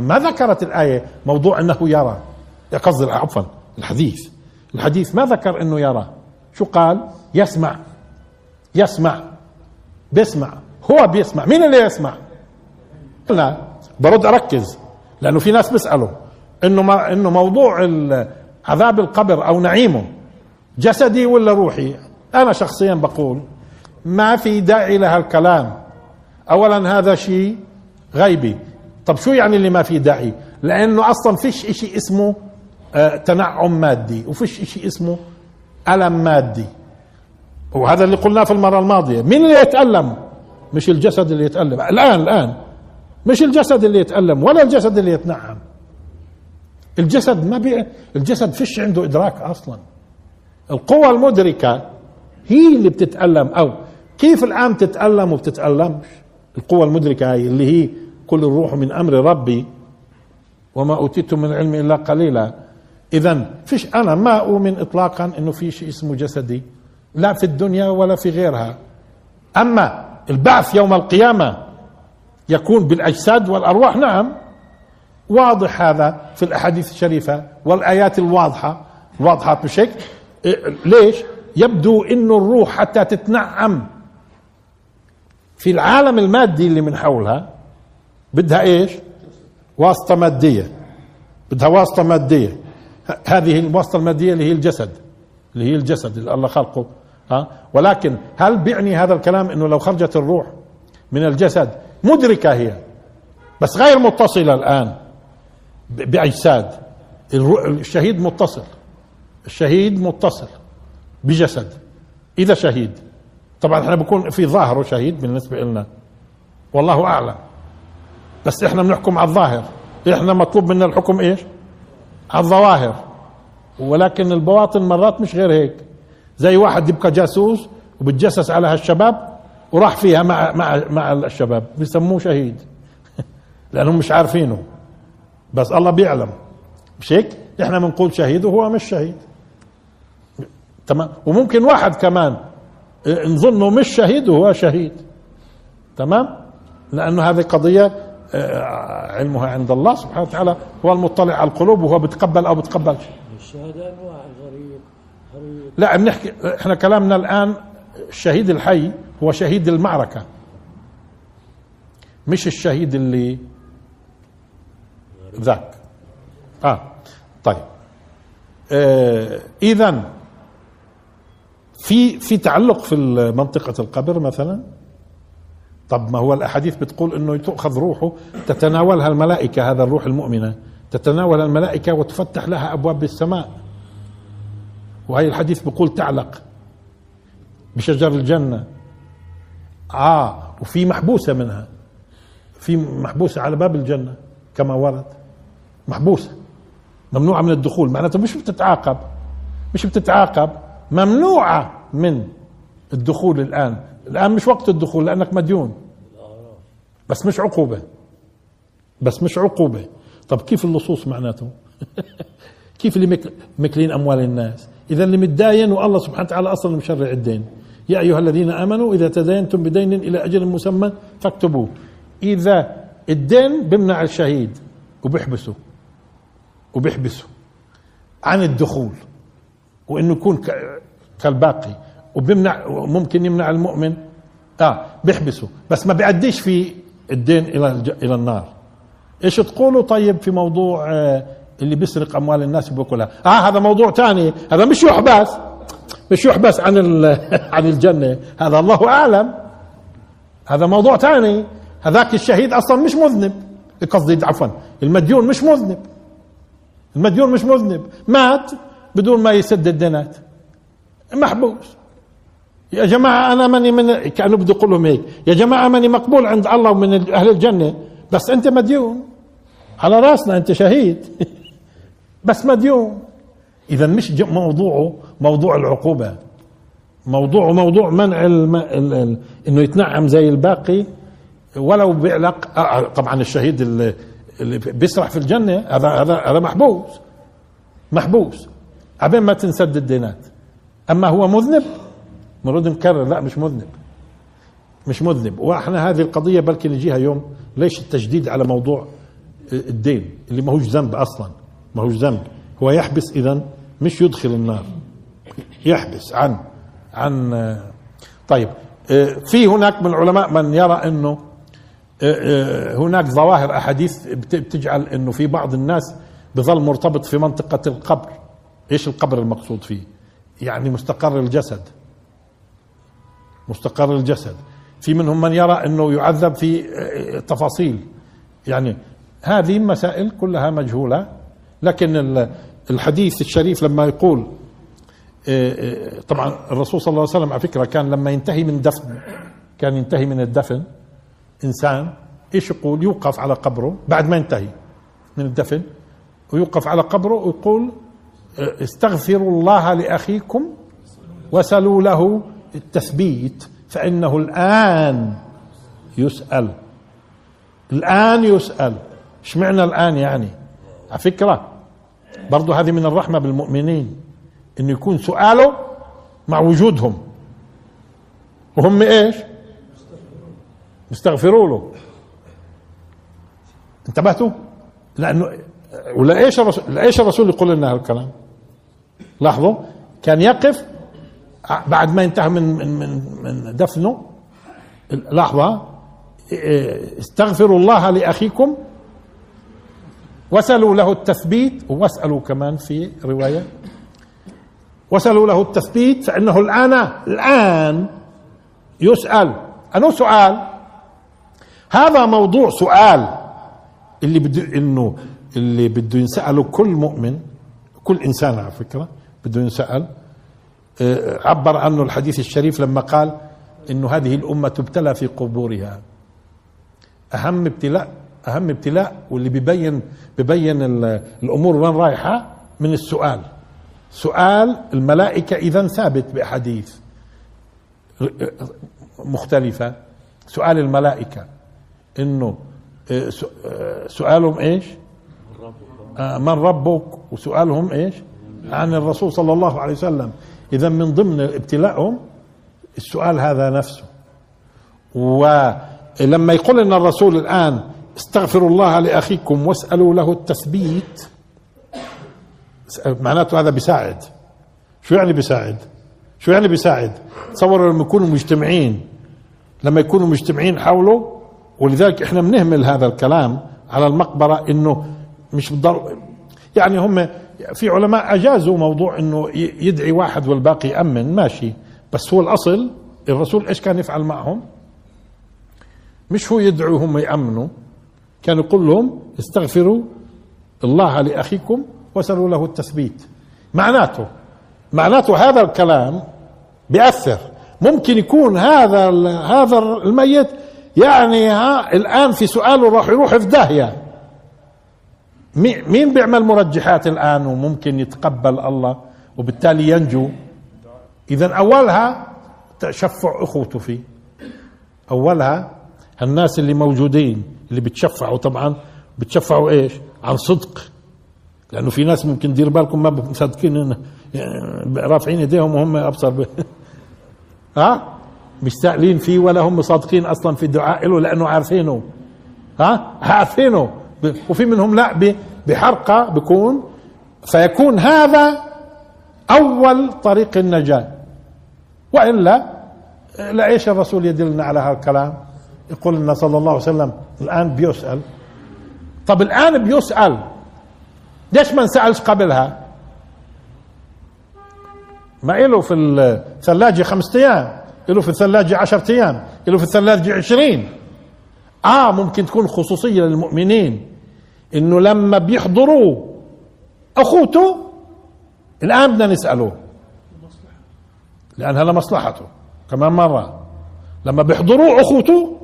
ما, ذكرت الآية موضوع أنه يرى. قصدي عفوا الحديث. الحديث ما ذكر إنه يرى. شو قال؟ يسمع. يسمع. بيسمع. هو بيسمع. مين اللي يسمع؟ لا برد أركز. لأنه في ناس بيسألوا إنه ما إنه موضوع عذاب القبر أو نعيمه جسدي ولا روحي؟ أنا شخصيا بقول ما في داعي لهالكلام. اولا هذا شيء غيبي. طب شو يعني اللي ما في داعي؟ لأنه أصلا فيش إشي اسمه آه تنعم مادي وفيش إشي اسمه ألم مادي. وهذا اللي قلناه في المرة الماضية. مين اللي يتألم؟ مش الجسد اللي يتألم. الآن الآن. مش الجسد اللي يتألم ولا الجسد اللي يتنعم. الجسد ما بي الجسد فيش عنده إدراك أصلا. القوى المدركة هي اللي بتتألم أو كيف الان تتألم وبتتألمش؟ القوى المدركة هاي اللي هي كل الروح من أمر ربي وما أوتيتم من العلم إلا قليلا. اذا فيش أنا ما أؤمن اطلاقا إنه في شيء اسمه جسدي لا في الدنيا ولا في غيرها. أما البعث يوم القيامة يكون بالأجساد والأرواح نعم. واضح هذا في الأحاديث الشريفة والآيات الواضحة. الواضحه بشكل إيه، ليش؟ يبدو إنه الروح حتى تتنعم. في العالم المادي اللي من حولها بدها إيش؟ واسطة مادية. بدها واسطة مادية. هذه الواسطة المادية اللي هي الجسد. اللي هي الجسد اللي الله خلقه. ها؟ ولكن هل بيعني هذا الكلام إنه لو خرجت الروح من الجسد مدركة هي؟ بس غير متصلة الآن بأجساد. الشهيد متصل. الشهيد متصل بجسد. إذا شهيد؟ طبعا إحنا بكون في ظاهره شهيد بالنسبة لنا والله أعلم. بس إحنا بنحكم على الظاهر. إحنا مطلوب منا الحكم إيش؟ على الظواهر. ولكن البواطن مرات مش غير هيك. زي واحد يبقى جاسوس وبتجسس على هالشباب وراح فيها مع مع مع الشباب. بيسموه شهيد. لأنهم مش عارفينه. بس الله بيعلم. مش هيك؟ إحنا بنقول شهيد وهو مش شهيد. تمام؟ وممكن واحد كمان نظنه مش شهيد وهو شهيد. تمام؟ لأنه هذه قضية آه، علمها عند الله سبحانه وتعالى هو المطلع على القلوب وهو بتقبل أو بتقبلش الشهادة أنواع غريب لا بنحكي إحنا كلامنا الآن الشهيد الحي هو شهيد المعركة. مش الشهيد اللي ذاك. آه طيب. آه اذا في في تعلق في منطقة القبر مثلا؟ طب ما هو الأحاديث بتقول إنه تؤخذ روحه تتناولها الملائكة هذا الروح المؤمنة. تتناول الملائكة وتفتح لها أبواب السماء وهي الحديث بيقول تعلق بشجر الجنة. آه وفي محبوسة منها. في محبوسة على باب الجنة كما ورد. محبوسة. ممنوعة من الدخول. معناته مش بتتعاقب. مش بتتعاقب. ممنوعة. من الدخول الآن. الآن مش وقت الدخول لأنك مديون. بس مش عقوبة. بس مش عقوبة. طب كيف اللصوص معناته؟ كيف اللي مكلين أموال الناس؟ إذا اللي متداين والله سبحانه وتعالى أصلا مشرع الدين. يا أيها الذين آمنوا إذا تداينتم بدين إلى أجل مسمى فاكتبوه. إذا الدين بمنع الشهيد وبيحبسه. وبيحبسه. عن الدخول. وإنه يكون كالباقي. وبيمنع ممكن يمنع المؤمن. آه بيحبسه. بس ما بيأديش في الدين إلى إلى النار. إيش تقولوا طيب في موضوع آه اللي بيسرق أموال الناس بياكلها آه هذا موضوع ثاني هذا مش يحبس. مش يحبس عن عن الجنة. هذا الله أعلم. هذا موضوع ثاني هذاك الشهيد أصلا مش مذنب. قصدي عفوا المديون مش مذنب. المديون مش مذنب. مات بدون ما يسد الدينات. محبوس. يا جماعة أنا ماني من كأنه بده يقول لهم هيك. يا جماعة ماني مقبول عند الله ومن أهل الجنة. بس أنت مديون. على رأسنا أنت شهيد. بس مديون. إذا مش موضوعه موضوع العقوبة. موضوعه موضوع منع الم... ال... ال... إنه يتنعم زي الباقي. ولو بيعلق آه، طبعا الشهيد اللي, اللي بيسرح في الجنة هذا هذا هذا محبوس. محبوس. عبين ما تنسد الدينات. أما هو مذنب مرد نكرر لا مش مذنب. مش مذنب. وإحنا هذه القضية بلكي نجيها يوم ليش التجديد على موضوع الدين اللي ما هوش ذنب أصلا؟ ما هوش ذنب. هو يحبس اذا مش يدخل النار. يحبس عن عن طيب في هناك من العلماء من يرى إنه هناك ظواهر أحاديث بتجعل إنه في بعض الناس بظل مرتبط في منطقة القبر. إيش القبر المقصود فيه؟ يعني مستقر الجسد. مستقر الجسد. في منهم من يرى إنه يعذب في تفاصيل. يعني هذه مسائل كلها مجهولة لكن الحديث الشريف لما يقول طبعا الرسول صلى الله عليه وسلم على فكرة كان لما ينتهي من دفن كان ينتهي من الدفن إنسان إيش يقول؟ يوقف على قبره بعد ما ينتهي من الدفن ويوقف على قبره ويقول استغفروا الله لأخيكم وسلوا له التثبيت فإنه الآن يسأل. الآن يسأل. إيش معنى الآن يعني؟ على فكرة برضو هذه من الرحمة بالمؤمنين انه يكون سؤاله مع وجودهم. وهم إيش؟ يستغفروا له. انتبهتوا؟ لأنه ولا إيش الرسول لايش الرسول يقول لنا هالكلام؟ لاحظوا كان يقف بعد ما انتهى من من من, من دفنه. لحظه استغفروا الله لأخيكم وسلوا له التثبيت واسألوا كمان في رواية وسلوا له التثبيت فإنه الآن الآن يسأل. انه سؤال؟ هذا موضوع سؤال. اللي بده إنه اللي بده ينسأله كل مؤمن كل إنسان على فكرة بده ينسال آه، عبر عنه الحديث الشريف لما قال إنه هذه الأمة تبتلى في قبورها. أهم ابتلاء أهم ابتلاء واللي ببين ببين الأمور وين رايحة؟ من السؤال. سؤال الملائكة إذا ثابت بأحاديث. مختلفة. سؤال الملائكة. إنه آه، آه، سؤالهم إيش؟ من ربك. وسؤالهم إيش؟ عن الرسول صلى الله عليه وسلم. إذا من ضمن ابتلاءهم السؤال هذا نفسه. ولما يقول إن الرسول الآن استغفروا الله لأخيكم واسألوا له التثبيت معناته هذا بيساعد شو يعني بيساعد شو يعني بيساعد تصوروا لما يكونوا مجتمعين لما يكونوا مجتمعين حوله ولذلك إحنا بنهمل هذا الكلام على المقبرة إنه مش بالضر يعني هم في علماء أجازوا موضوع إنه يدعي واحد والباقي يأمن ماشي. بس هو الأصل الرسول إيش كان يفعل معهم؟ مش هو يدعو هم يأمنوا كان يقول لهم استغفروا الله لأخيكم وسلوا له التثبيت. معناته معناته هذا الكلام بيأثر. ممكن يكون هذا هذا الميت يعني ها الآن في سؤاله راح يروح في داهية. مين بيعمل مرجحات الآن وممكن يتقبل الله وبالتالي ينجو؟ إذا أولها تشفع أخوته فيه. أولها الناس اللي موجودين اللي بتشفعوا طبعا بتشفعوا إيش؟ عن صدق. لأنه في ناس ممكن دير بالكم ما مصدقين يعني رافعين إيديهم وهم أبصر ب... ها؟ مش سائلين فيه ولا هم صادقين أصلا في الدعاء له لأنه عارفينه. ها؟ عارفينه. وفي منهم لا بحرقة بكون فيكون هذا أول طريق النجاة. والا لإيش الرسول يدلنا على هذا الكلام؟ يقول لنا صلى الله عليه وسلم الآن بيسأل. طب الآن بيسأل. ليش ما نسألش قبلها؟ ما له في الثلاجة خمسة أيام له في الثلاجة عشرة أيام له في الثلاجة عشرين. آه ممكن تكون خصوصية للمؤمنين. إنه لما بيحضروا أخوته الآن بدنا نسأله. لأنها لمصلحته كمان مرة. لما بيحضروا أخوته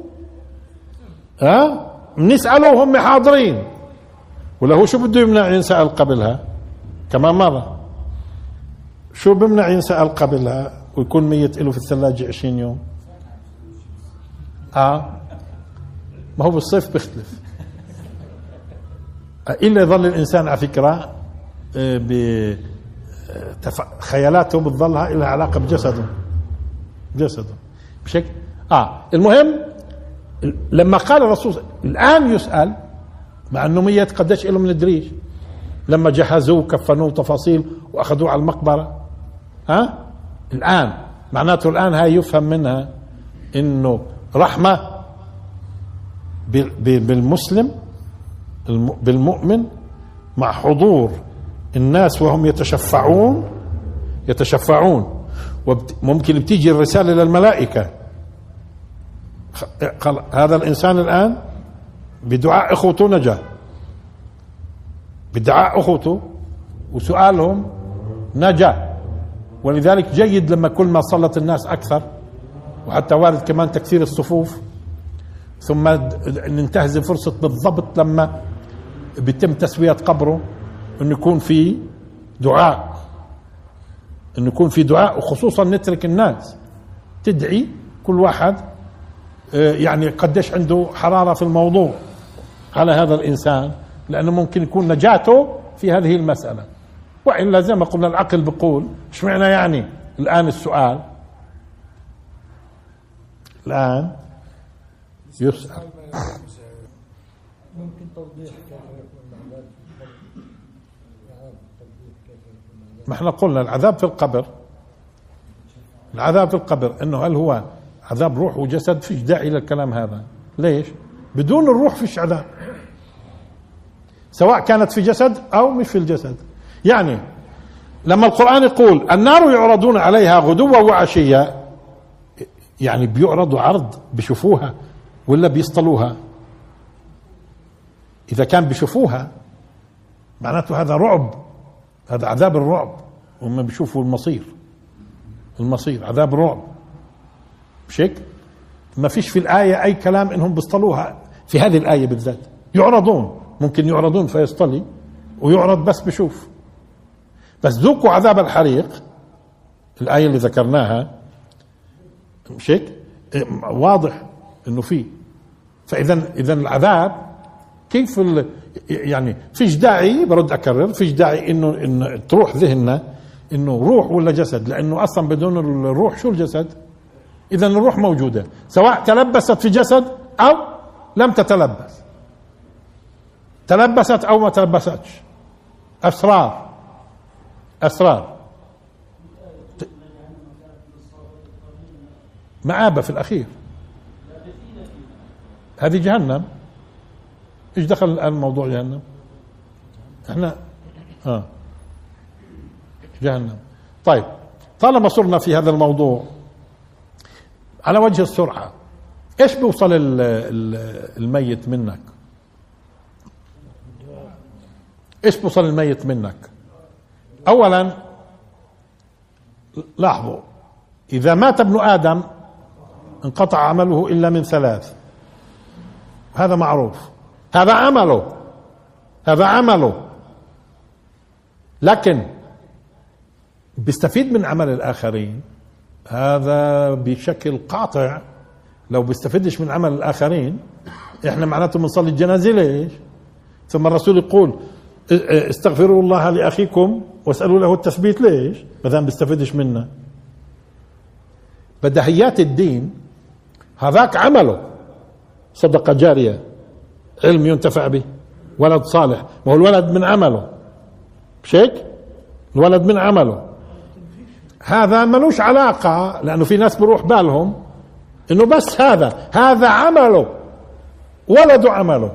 ها؟ بنسأله وهم حاضرين. ولا هو شو بده يمنع ينسأل قبلها؟ كمان مرة. شو بمنع ينسأل قبلها؟ ويكون ميت له في الثلاجة 20 يوم. آه. ما هو بالصيف بيختلف. إلا يظل الإنسان على فكرة آه، خيالاته بتظلها لها علاقة بجسده. جسده. بشكل آه المهم لما قال الرسول الآن يسأل مع أنه ميت قديش له من الدريج لما جهزوه كفنوه تفاصيل وأخذوه على المقبرة. ها؟ الآن معناته الآن هاي يفهم منها أنه رحمة بالمسلم بالمؤمن مع حضور الناس وهم يتشفعون يتشفعون. وممكن بتيجي الرسالة للملائكة هذا الإنسان الآن بدعاء أخوته نجا. بدعاء أخوته وسؤالهم نجا. ولذلك جيد لما كل ما صلت الناس أكثر وحتى وارد كمان تكثير الصفوف. ثم ننتهز فرصة بالضبط لما بيتم تسوية قبره إنه يكون في دعاء إنه يكون في دعاء وخصوصا نترك الناس تدعي كل واحد آه، يعني قديش عنده حرارة في الموضوع. على هذا الإنسان لأنه ممكن يكون نجاته في هذه المسألة. والا زي ما قلنا العقل بقول إيش معنى يعني؟ الآن السؤال. الآن يسأل. ممكن توضيح. ما إحنا قلنا العذاب في القبر. العذاب في القبر إنه هل هو عذاب روح وجسد؟ فيش داعي للكلام هذا. ليش؟ بدون الروح فيش عذاب. سواء كانت في جسد أو مش في الجسد. يعني لما القرآن يقول النار يعرضون عليها غدوا وعشيا يعني بيعرضوا عرض بيشوفوها ولا بيصطلوها؟ إذا كان بيشوفوها معناته هذا رعب. هذا عذاب الرعب هم بيشوفوا المصير المصير عذاب الرعب مش هيك؟ ما فيش في الآية أي كلام إنهم بيصطلوها في هذه الآية بالذات يعرضون ممكن يعرضون فيصطلي ويعرض بس بشوف بس ذوقوا عذاب الحريق الآية اللي ذكرناها مش هيك؟ واضح إنه في فاذا اذا العذاب كيف يعني فيش داعي برد أكرر فيش داعي إنه إنه تروح ذهننا إنه روح ولا جسد لأنه أصلا بدون الروح شو الجسد؟ اذا الروح موجودة سواء تلبست في جسد أو لم تتلبس. تلبست أو ما تلبستش. أسرار. أسرار. معابه في الأخير. هذه جهنم. إيش دخل الآن موضوع جهنم؟ إحنا آه. جهنم. طيب طالما صرنا في هذا الموضوع على وجه السرعة إيش بيوصل الميت منك؟ إيش بيوصل الميت منك؟ اولا لاحظوا إذا مات ابن آدم انقطع عمله إلا من ثلاث. هذا معروف. هذا عمله. هذا عمله. لكن بيستفيد من عمل الآخرين. هذا بشكل قاطع. لو بيستفيدش من عمل الآخرين إحنا معناته بنصلي الجنازة ليش؟ ثم الرسول يقول استغفروا الله لأخيكم واسألوا له التثبيت ليش؟ ما دام بيستفيدش منا بدهيات الدين هذاك عمله. صدقة جارية. علم ينتفع به. ولد صالح. ما هو الولد من عمله. مش هيك الولد من عمله. هذا ملوش علاقة لأنه في ناس بروح بالهم إنه بس هذا هذا عمله. ولد عمله.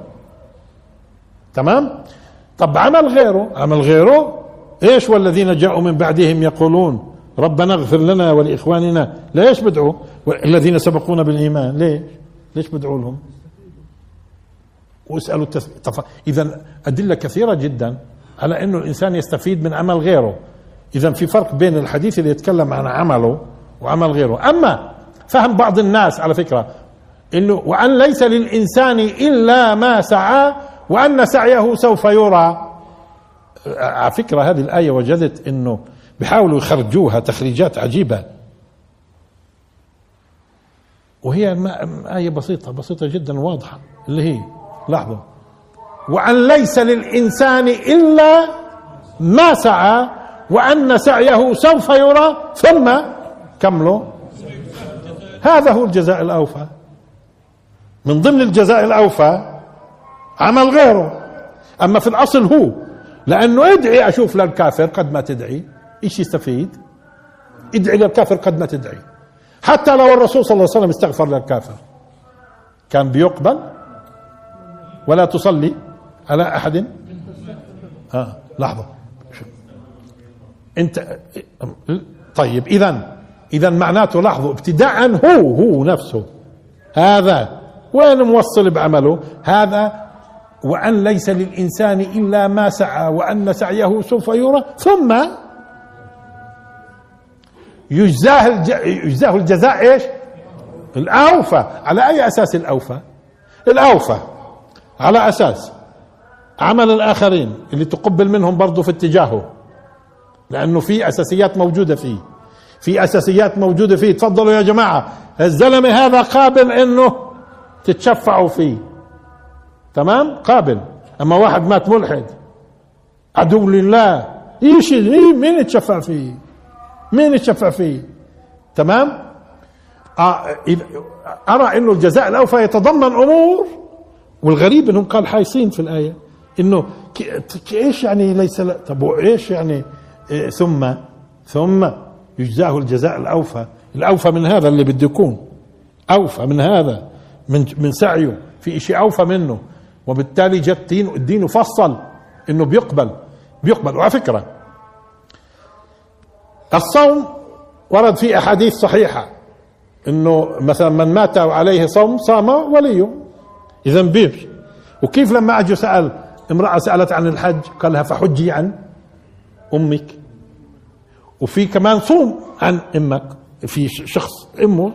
تمام؟ طب عمل غيره. عمل غيره؟ إيش والذين جاءوا من بعدهم يقولون؟ ربنا اغفر لنا ولإخواننا. ليش بدعوا؟ الذين سبقونا بالإيمان. ليش؟ ليش بدعوا لهم؟ واسألوا التف... اذا أدلة كثيرة جدا على أنه الإنسان يستفيد من عمل غيره. اذا في فرق بين الحديث اللي يتكلم عن عمله وعمل غيره. أما فهم بعض الناس على فكرة إنه وأن ليس للإنسان إلا ما سعى وأن سعيه سوف يرى. على فكرة هذه الآية وجدت إنه بيحاولوا يخرجوها تخريجات عجيبة. وهي آية بسيطة بسيطة جدا واضحة اللي هي لحظة. وأن ليس للإنسان إلا ما سعى وأن سعيه سوف يرى ثم كملوا هذا هو الجزاء الأوفى. من ضمن الجزاء الأوفى عمل غيره. أما في الأصل هو لأنه ادعي أشوف للكافر قد ما تدعي. إيش يستفيد؟ ادعي للكافر قد ما تدعي. حتى لو الرسول صلى الله عليه وسلم استغفر للكافر كان بيقبل ولا تصلي على أحد. ها لحظة. أنت طيب اذا اذا معناته لاحظوا ابتداء هو هو نفسه. هذا وين موصل بعمله؟ هذا وأن ليس للإنسان إلا ما سعى وأن سعيه سوف يرى. ثم يجزاه يجزاه الجزاء إيش؟ الأوفى. على أي أساس الأوفى؟ الأوفى. على أساس عمل الآخرين اللي تقبل منهم برضه في اتجاهه. لأنه في أساسيات موجودة فيه. في أساسيات موجودة فيه. تفضلوا يا جماعة. الزلمة هذا قابل أنه تتشفعوا فيه. تمام؟ قابل. أما واحد مات ملحد. عدو لله. إيش إيه مين يتشفع فيه؟ مين يتشفع فيه؟ تمام؟ آه أرى إنه الجزاء الأوفى يتضمن أمور والغريب إنهم قال حايصين في الآية إنه إيش يعني ليس طب إيش يعني إيه ثم ثم يجزاه الجزاء الأوفى. الأوفى من هذا اللي بده يكون. أوفى من هذا من من سعيه. في شيء أوفى منه. وبالتالي جاء الدين الدين فصل إنه بيقبل. بيقبل. وعلى فكرة الصوم ورد في أحاديث صحيحة إنه مثلا من مات عليه صوم صام وليه. اذا بيمشي وكيف لما اجوا سأل امرأة سألت عن الحج قال لها فحجي عن أمك. وفي كمان صوم عن أمك في شخص أمه.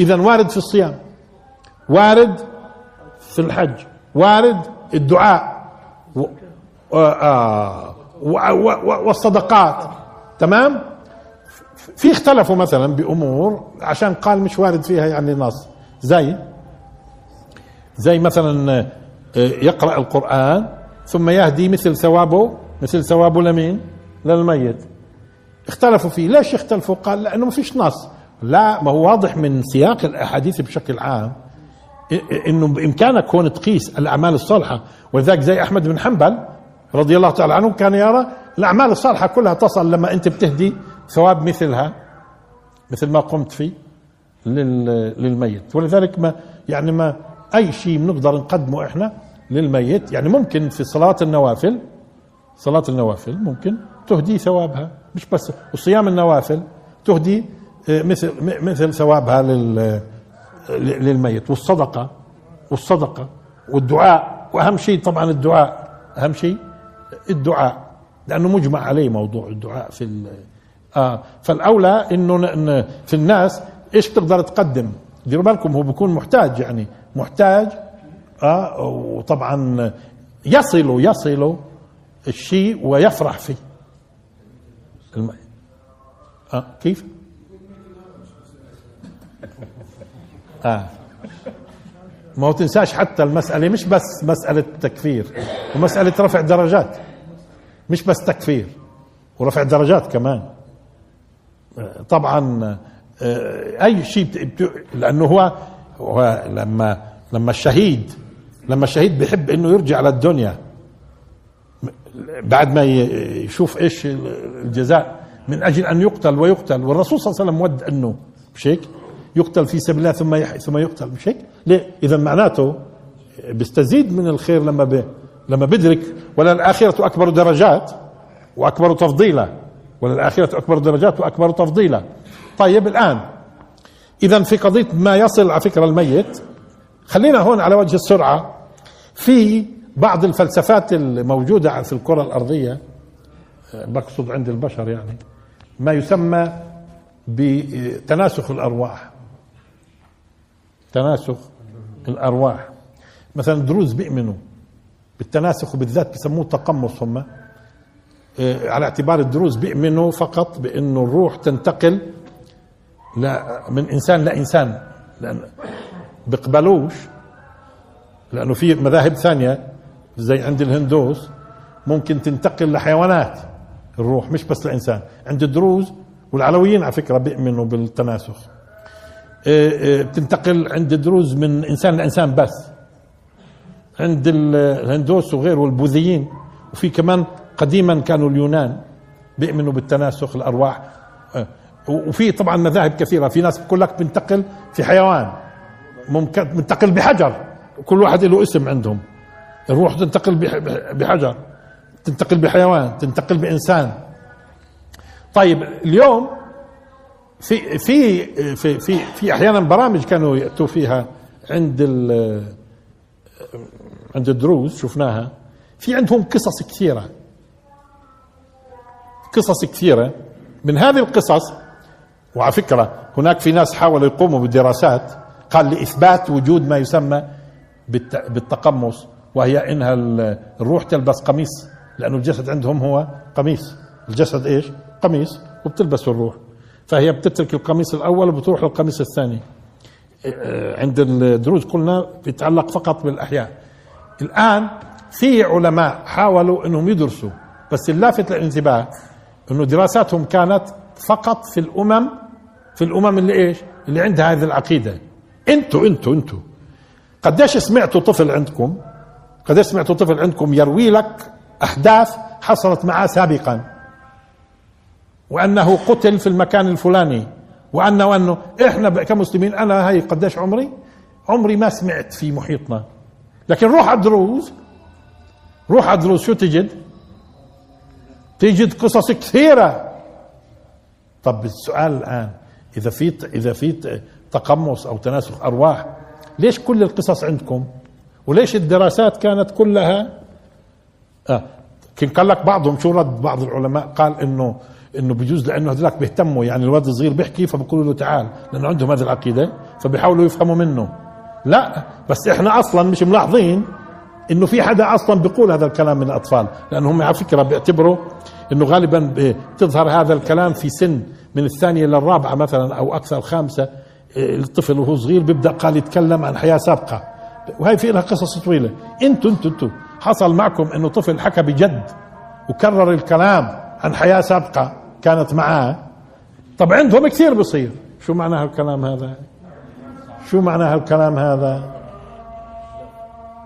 اذا وارد في الصيام. وارد في الحج. وارد الدعاء. و... آه والصدقات. تمام؟ في اختلفوا مثلا بأمور عشان قال مش وارد فيها يعني نص. زي زي مثلا آه، يقرأ القرآن ثم يهدي مثل ثوابه مثل ثوابه لمين؟ للميت. اختلفوا فيه. ليش اختلفوا قال لأنه ما فيش نص. لا ما هو واضح من سياق الأحاديث بشكل عام إنه بإمكانك هون تقيس الأعمال الصالحة. ولذلك زي أحمد بن حنبل رضي الله تعالى عنه كان يرى الأعمال الصالحة كلها تصل لما أنت بتهدي ثواب مثلها مثل ما قمت فيه للميت. ولذلك ما يعني ما أي شيء بنقدر نقدمه إحنا للميت. يعني ممكن في صلاة النوافل صلاة النوافل ممكن تهدي ثوابها مش بس. وصيام النوافل تهدي آه، مثل مثل ثوابها لل للميت. والصدقة والصدقة والدعاء. وأهم شيء طبعا الدعاء. أهم شيء الدعاء. لأنه مجمع عليه موضوع الدعاء في آه فالأولى إنه في الناس إيش بتقدر تقدم؟ ديروا بالكم هو بيكون محتاج يعني محتاج آه وطبعا يصل يصل الشيء ويفرح فيه. الم... آه كيف؟ آه. ما تنساش حتى المسألة مش بس مسألة تكفير ومسألة رفع درجات مش بس تكفير ورفع درجات كمان. آه، طبعا آه، أي شيء بت- هو هو لما لما الشهيد لما الشهيد بيحب إنه يرجع للدنيا بعد ما يشوف إيش الجزاء من أجل أن يقتل ويقتل والرسول صلى الله عليه وسلم ود إنه مش هيك يقتل في سبيل الله ثم يحيى ثم يقتل مش هيك ليه؟ إذا معناته بيستزيد من الخير لما ب... لما بدرك. وللآخرة أكبر درجات وأكبر تفضيلا وللآخرة أكبر درجات وأكبر تفضيلا طيب الآن إذا في قضية ما يصل على فكرة الميت خلينا هون على وجه السرعة. في بعض الفلسفات الموجودة في الكرة الأرضية آه، بقصد عند البشر يعني ما يسمى بتناسخ الأرواح. تناسخ الأرواح. مثلا الدروز بيؤمنوا بالتناسخ وبالذات بسموه تقمص هم. آه، على اعتبار الدروز بيؤمنوا فقط بأنه الروح تنتقل لا من إنسان لانسان لأن بيقبلوش لأنه في مذاهب ثانية زي عند الهندوس ممكن تنتقل لحيوانات الروح مش بس لإنسان. عند الدروز والعلويين على فكرة بيؤمنوا بالتناسخ. آه، آه، بتنتقل عند الدروز من إنسان لإنسان بس. عند ال- الهندوس وغيره والبوذيين وفي كمان قديما كانوا اليونان بيؤمنوا بالتناسخ الأرواح. آه، وفي طبعا مذاهب كثيرة. في ناس بقول لك بنتقل في حيوان. ممكن بنتقل بحجر. كل واحد له اسم عندهم. الروح تنتقل بح- بح- بحجر. تنتقل بحيوان. تنتقل بإنسان. طيب اليوم في في في في, في أحيانا برامج كانوا يأتوا فيها عند ال عند الدروز شفناها. في عندهم قصص كثيرة. قصص كثيرة. من هذه القصص وعلى فكرة هناك في ناس حاولوا يقوموا بالدراسات قال لإثبات وجود ما يسمى بالت- بالتقمص وهي إنها ال- الروح تلبس قميص لأنه الجسد عندهم هو قميص. الجسد إيش؟ قميص وبتلبس الروح. فهي بتترك القميص الأول وبتروح للقميص الثاني. عند الدروز قلنا بيتعلق فقط بالأحياء. الآن في علماء حاولوا إنهم يدرسوا بس اللافت للانتباه إنه دراساتهم كانت فقط في الأمم في الأمم اللي إيش؟ اللي عندها هذه العقيدة. أنتوا أنتوا أنتوا. قديش سمعتوا طفل عندكم؟ قديش سمعتوا طفل عندكم يروي لك أحداث حصلت معه سابقا؟ وأنه قتل في المكان الفلاني. وأنه وأنه إحنا كمسلمين أنا هي قديش عمري؟ عمري ما سمعت في محيطنا. لكن روح على الدروز روح على الدروز شو تجد؟ تجد قصص كثيرة. طب السؤال الآن إذا في إذا في تقمص أو تناسخ أرواح ليش كل القصص عندكم؟ وليش الدراسات كانت كلها آه. كان قال لك بعضهم شو رد بعض العلماء قال إنه إنه بيجوز لأنه هذولك بيهتموا يعني الولد الصغير بيحكي فبقولوا له تعال لأنه عندهم هذه العقيدة فبيحاولوا يفهموا منه لا بس إحنا أصلا مش ملاحظين إنه في حدا أصلا بيقول هذا الكلام من الأطفال. لأنه هم على فكره بيعتبروا إنه غالبا بتظهر هذا الكلام في سن من الثانية للرابعه مثلا أو أكثر خامسة. إيه، الطفل وهو صغير بيبدأ قال يتكلم عن حياة سابقة. وهي في لها قصص طويلة. إنتوا إنتوا إنتوا. حصل معكم إنه طفل حكى بجد وكرر الكلام عن حياة سابقة كانت معاه. طب عندهم كثير بصير شو معنى هالكلام هذا؟ شو معنى هالكلام هذا؟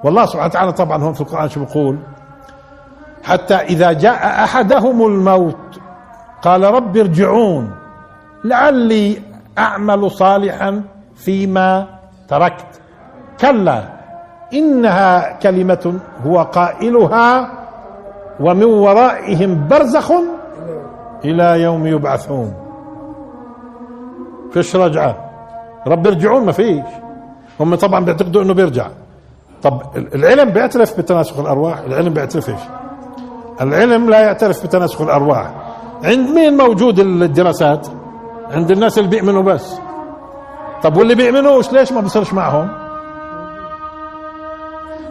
والله سبحانه وتعالى طبعا هون في القرآن شو بيقول؟ حتى إذا جاء أحدهم الموت قال رب ارجعون لعلي أعمل صالحا فيما تركت. كلا إنها كلمة هو قائلها ومن ورائهم برزخ إلى يوم يبعثون. فيش رجعة. رب ارجعون ما فيش. هم طبعا بيعتقدوا إنه بيرجع. طب العلم بيعترف بتناسخ الأرواح العلم بيعترفش العلم لا يعترف بتناسخ الأرواح. عند مين موجود الدراسات؟ عند الناس اللي بيؤمنوا بس. طب واللي بيؤمنوش ليش ما بصيرش معهم؟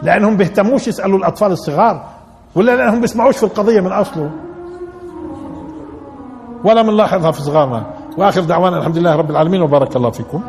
لأنهم بيهتموش يسألوا الأطفال الصغار ولا لأنهم بيسمعوش في القضية من أصله. ولا بنلاحظها في صغارنا. وآخر دعوانا الحمد لله رب العالمين وبارك الله فيكم.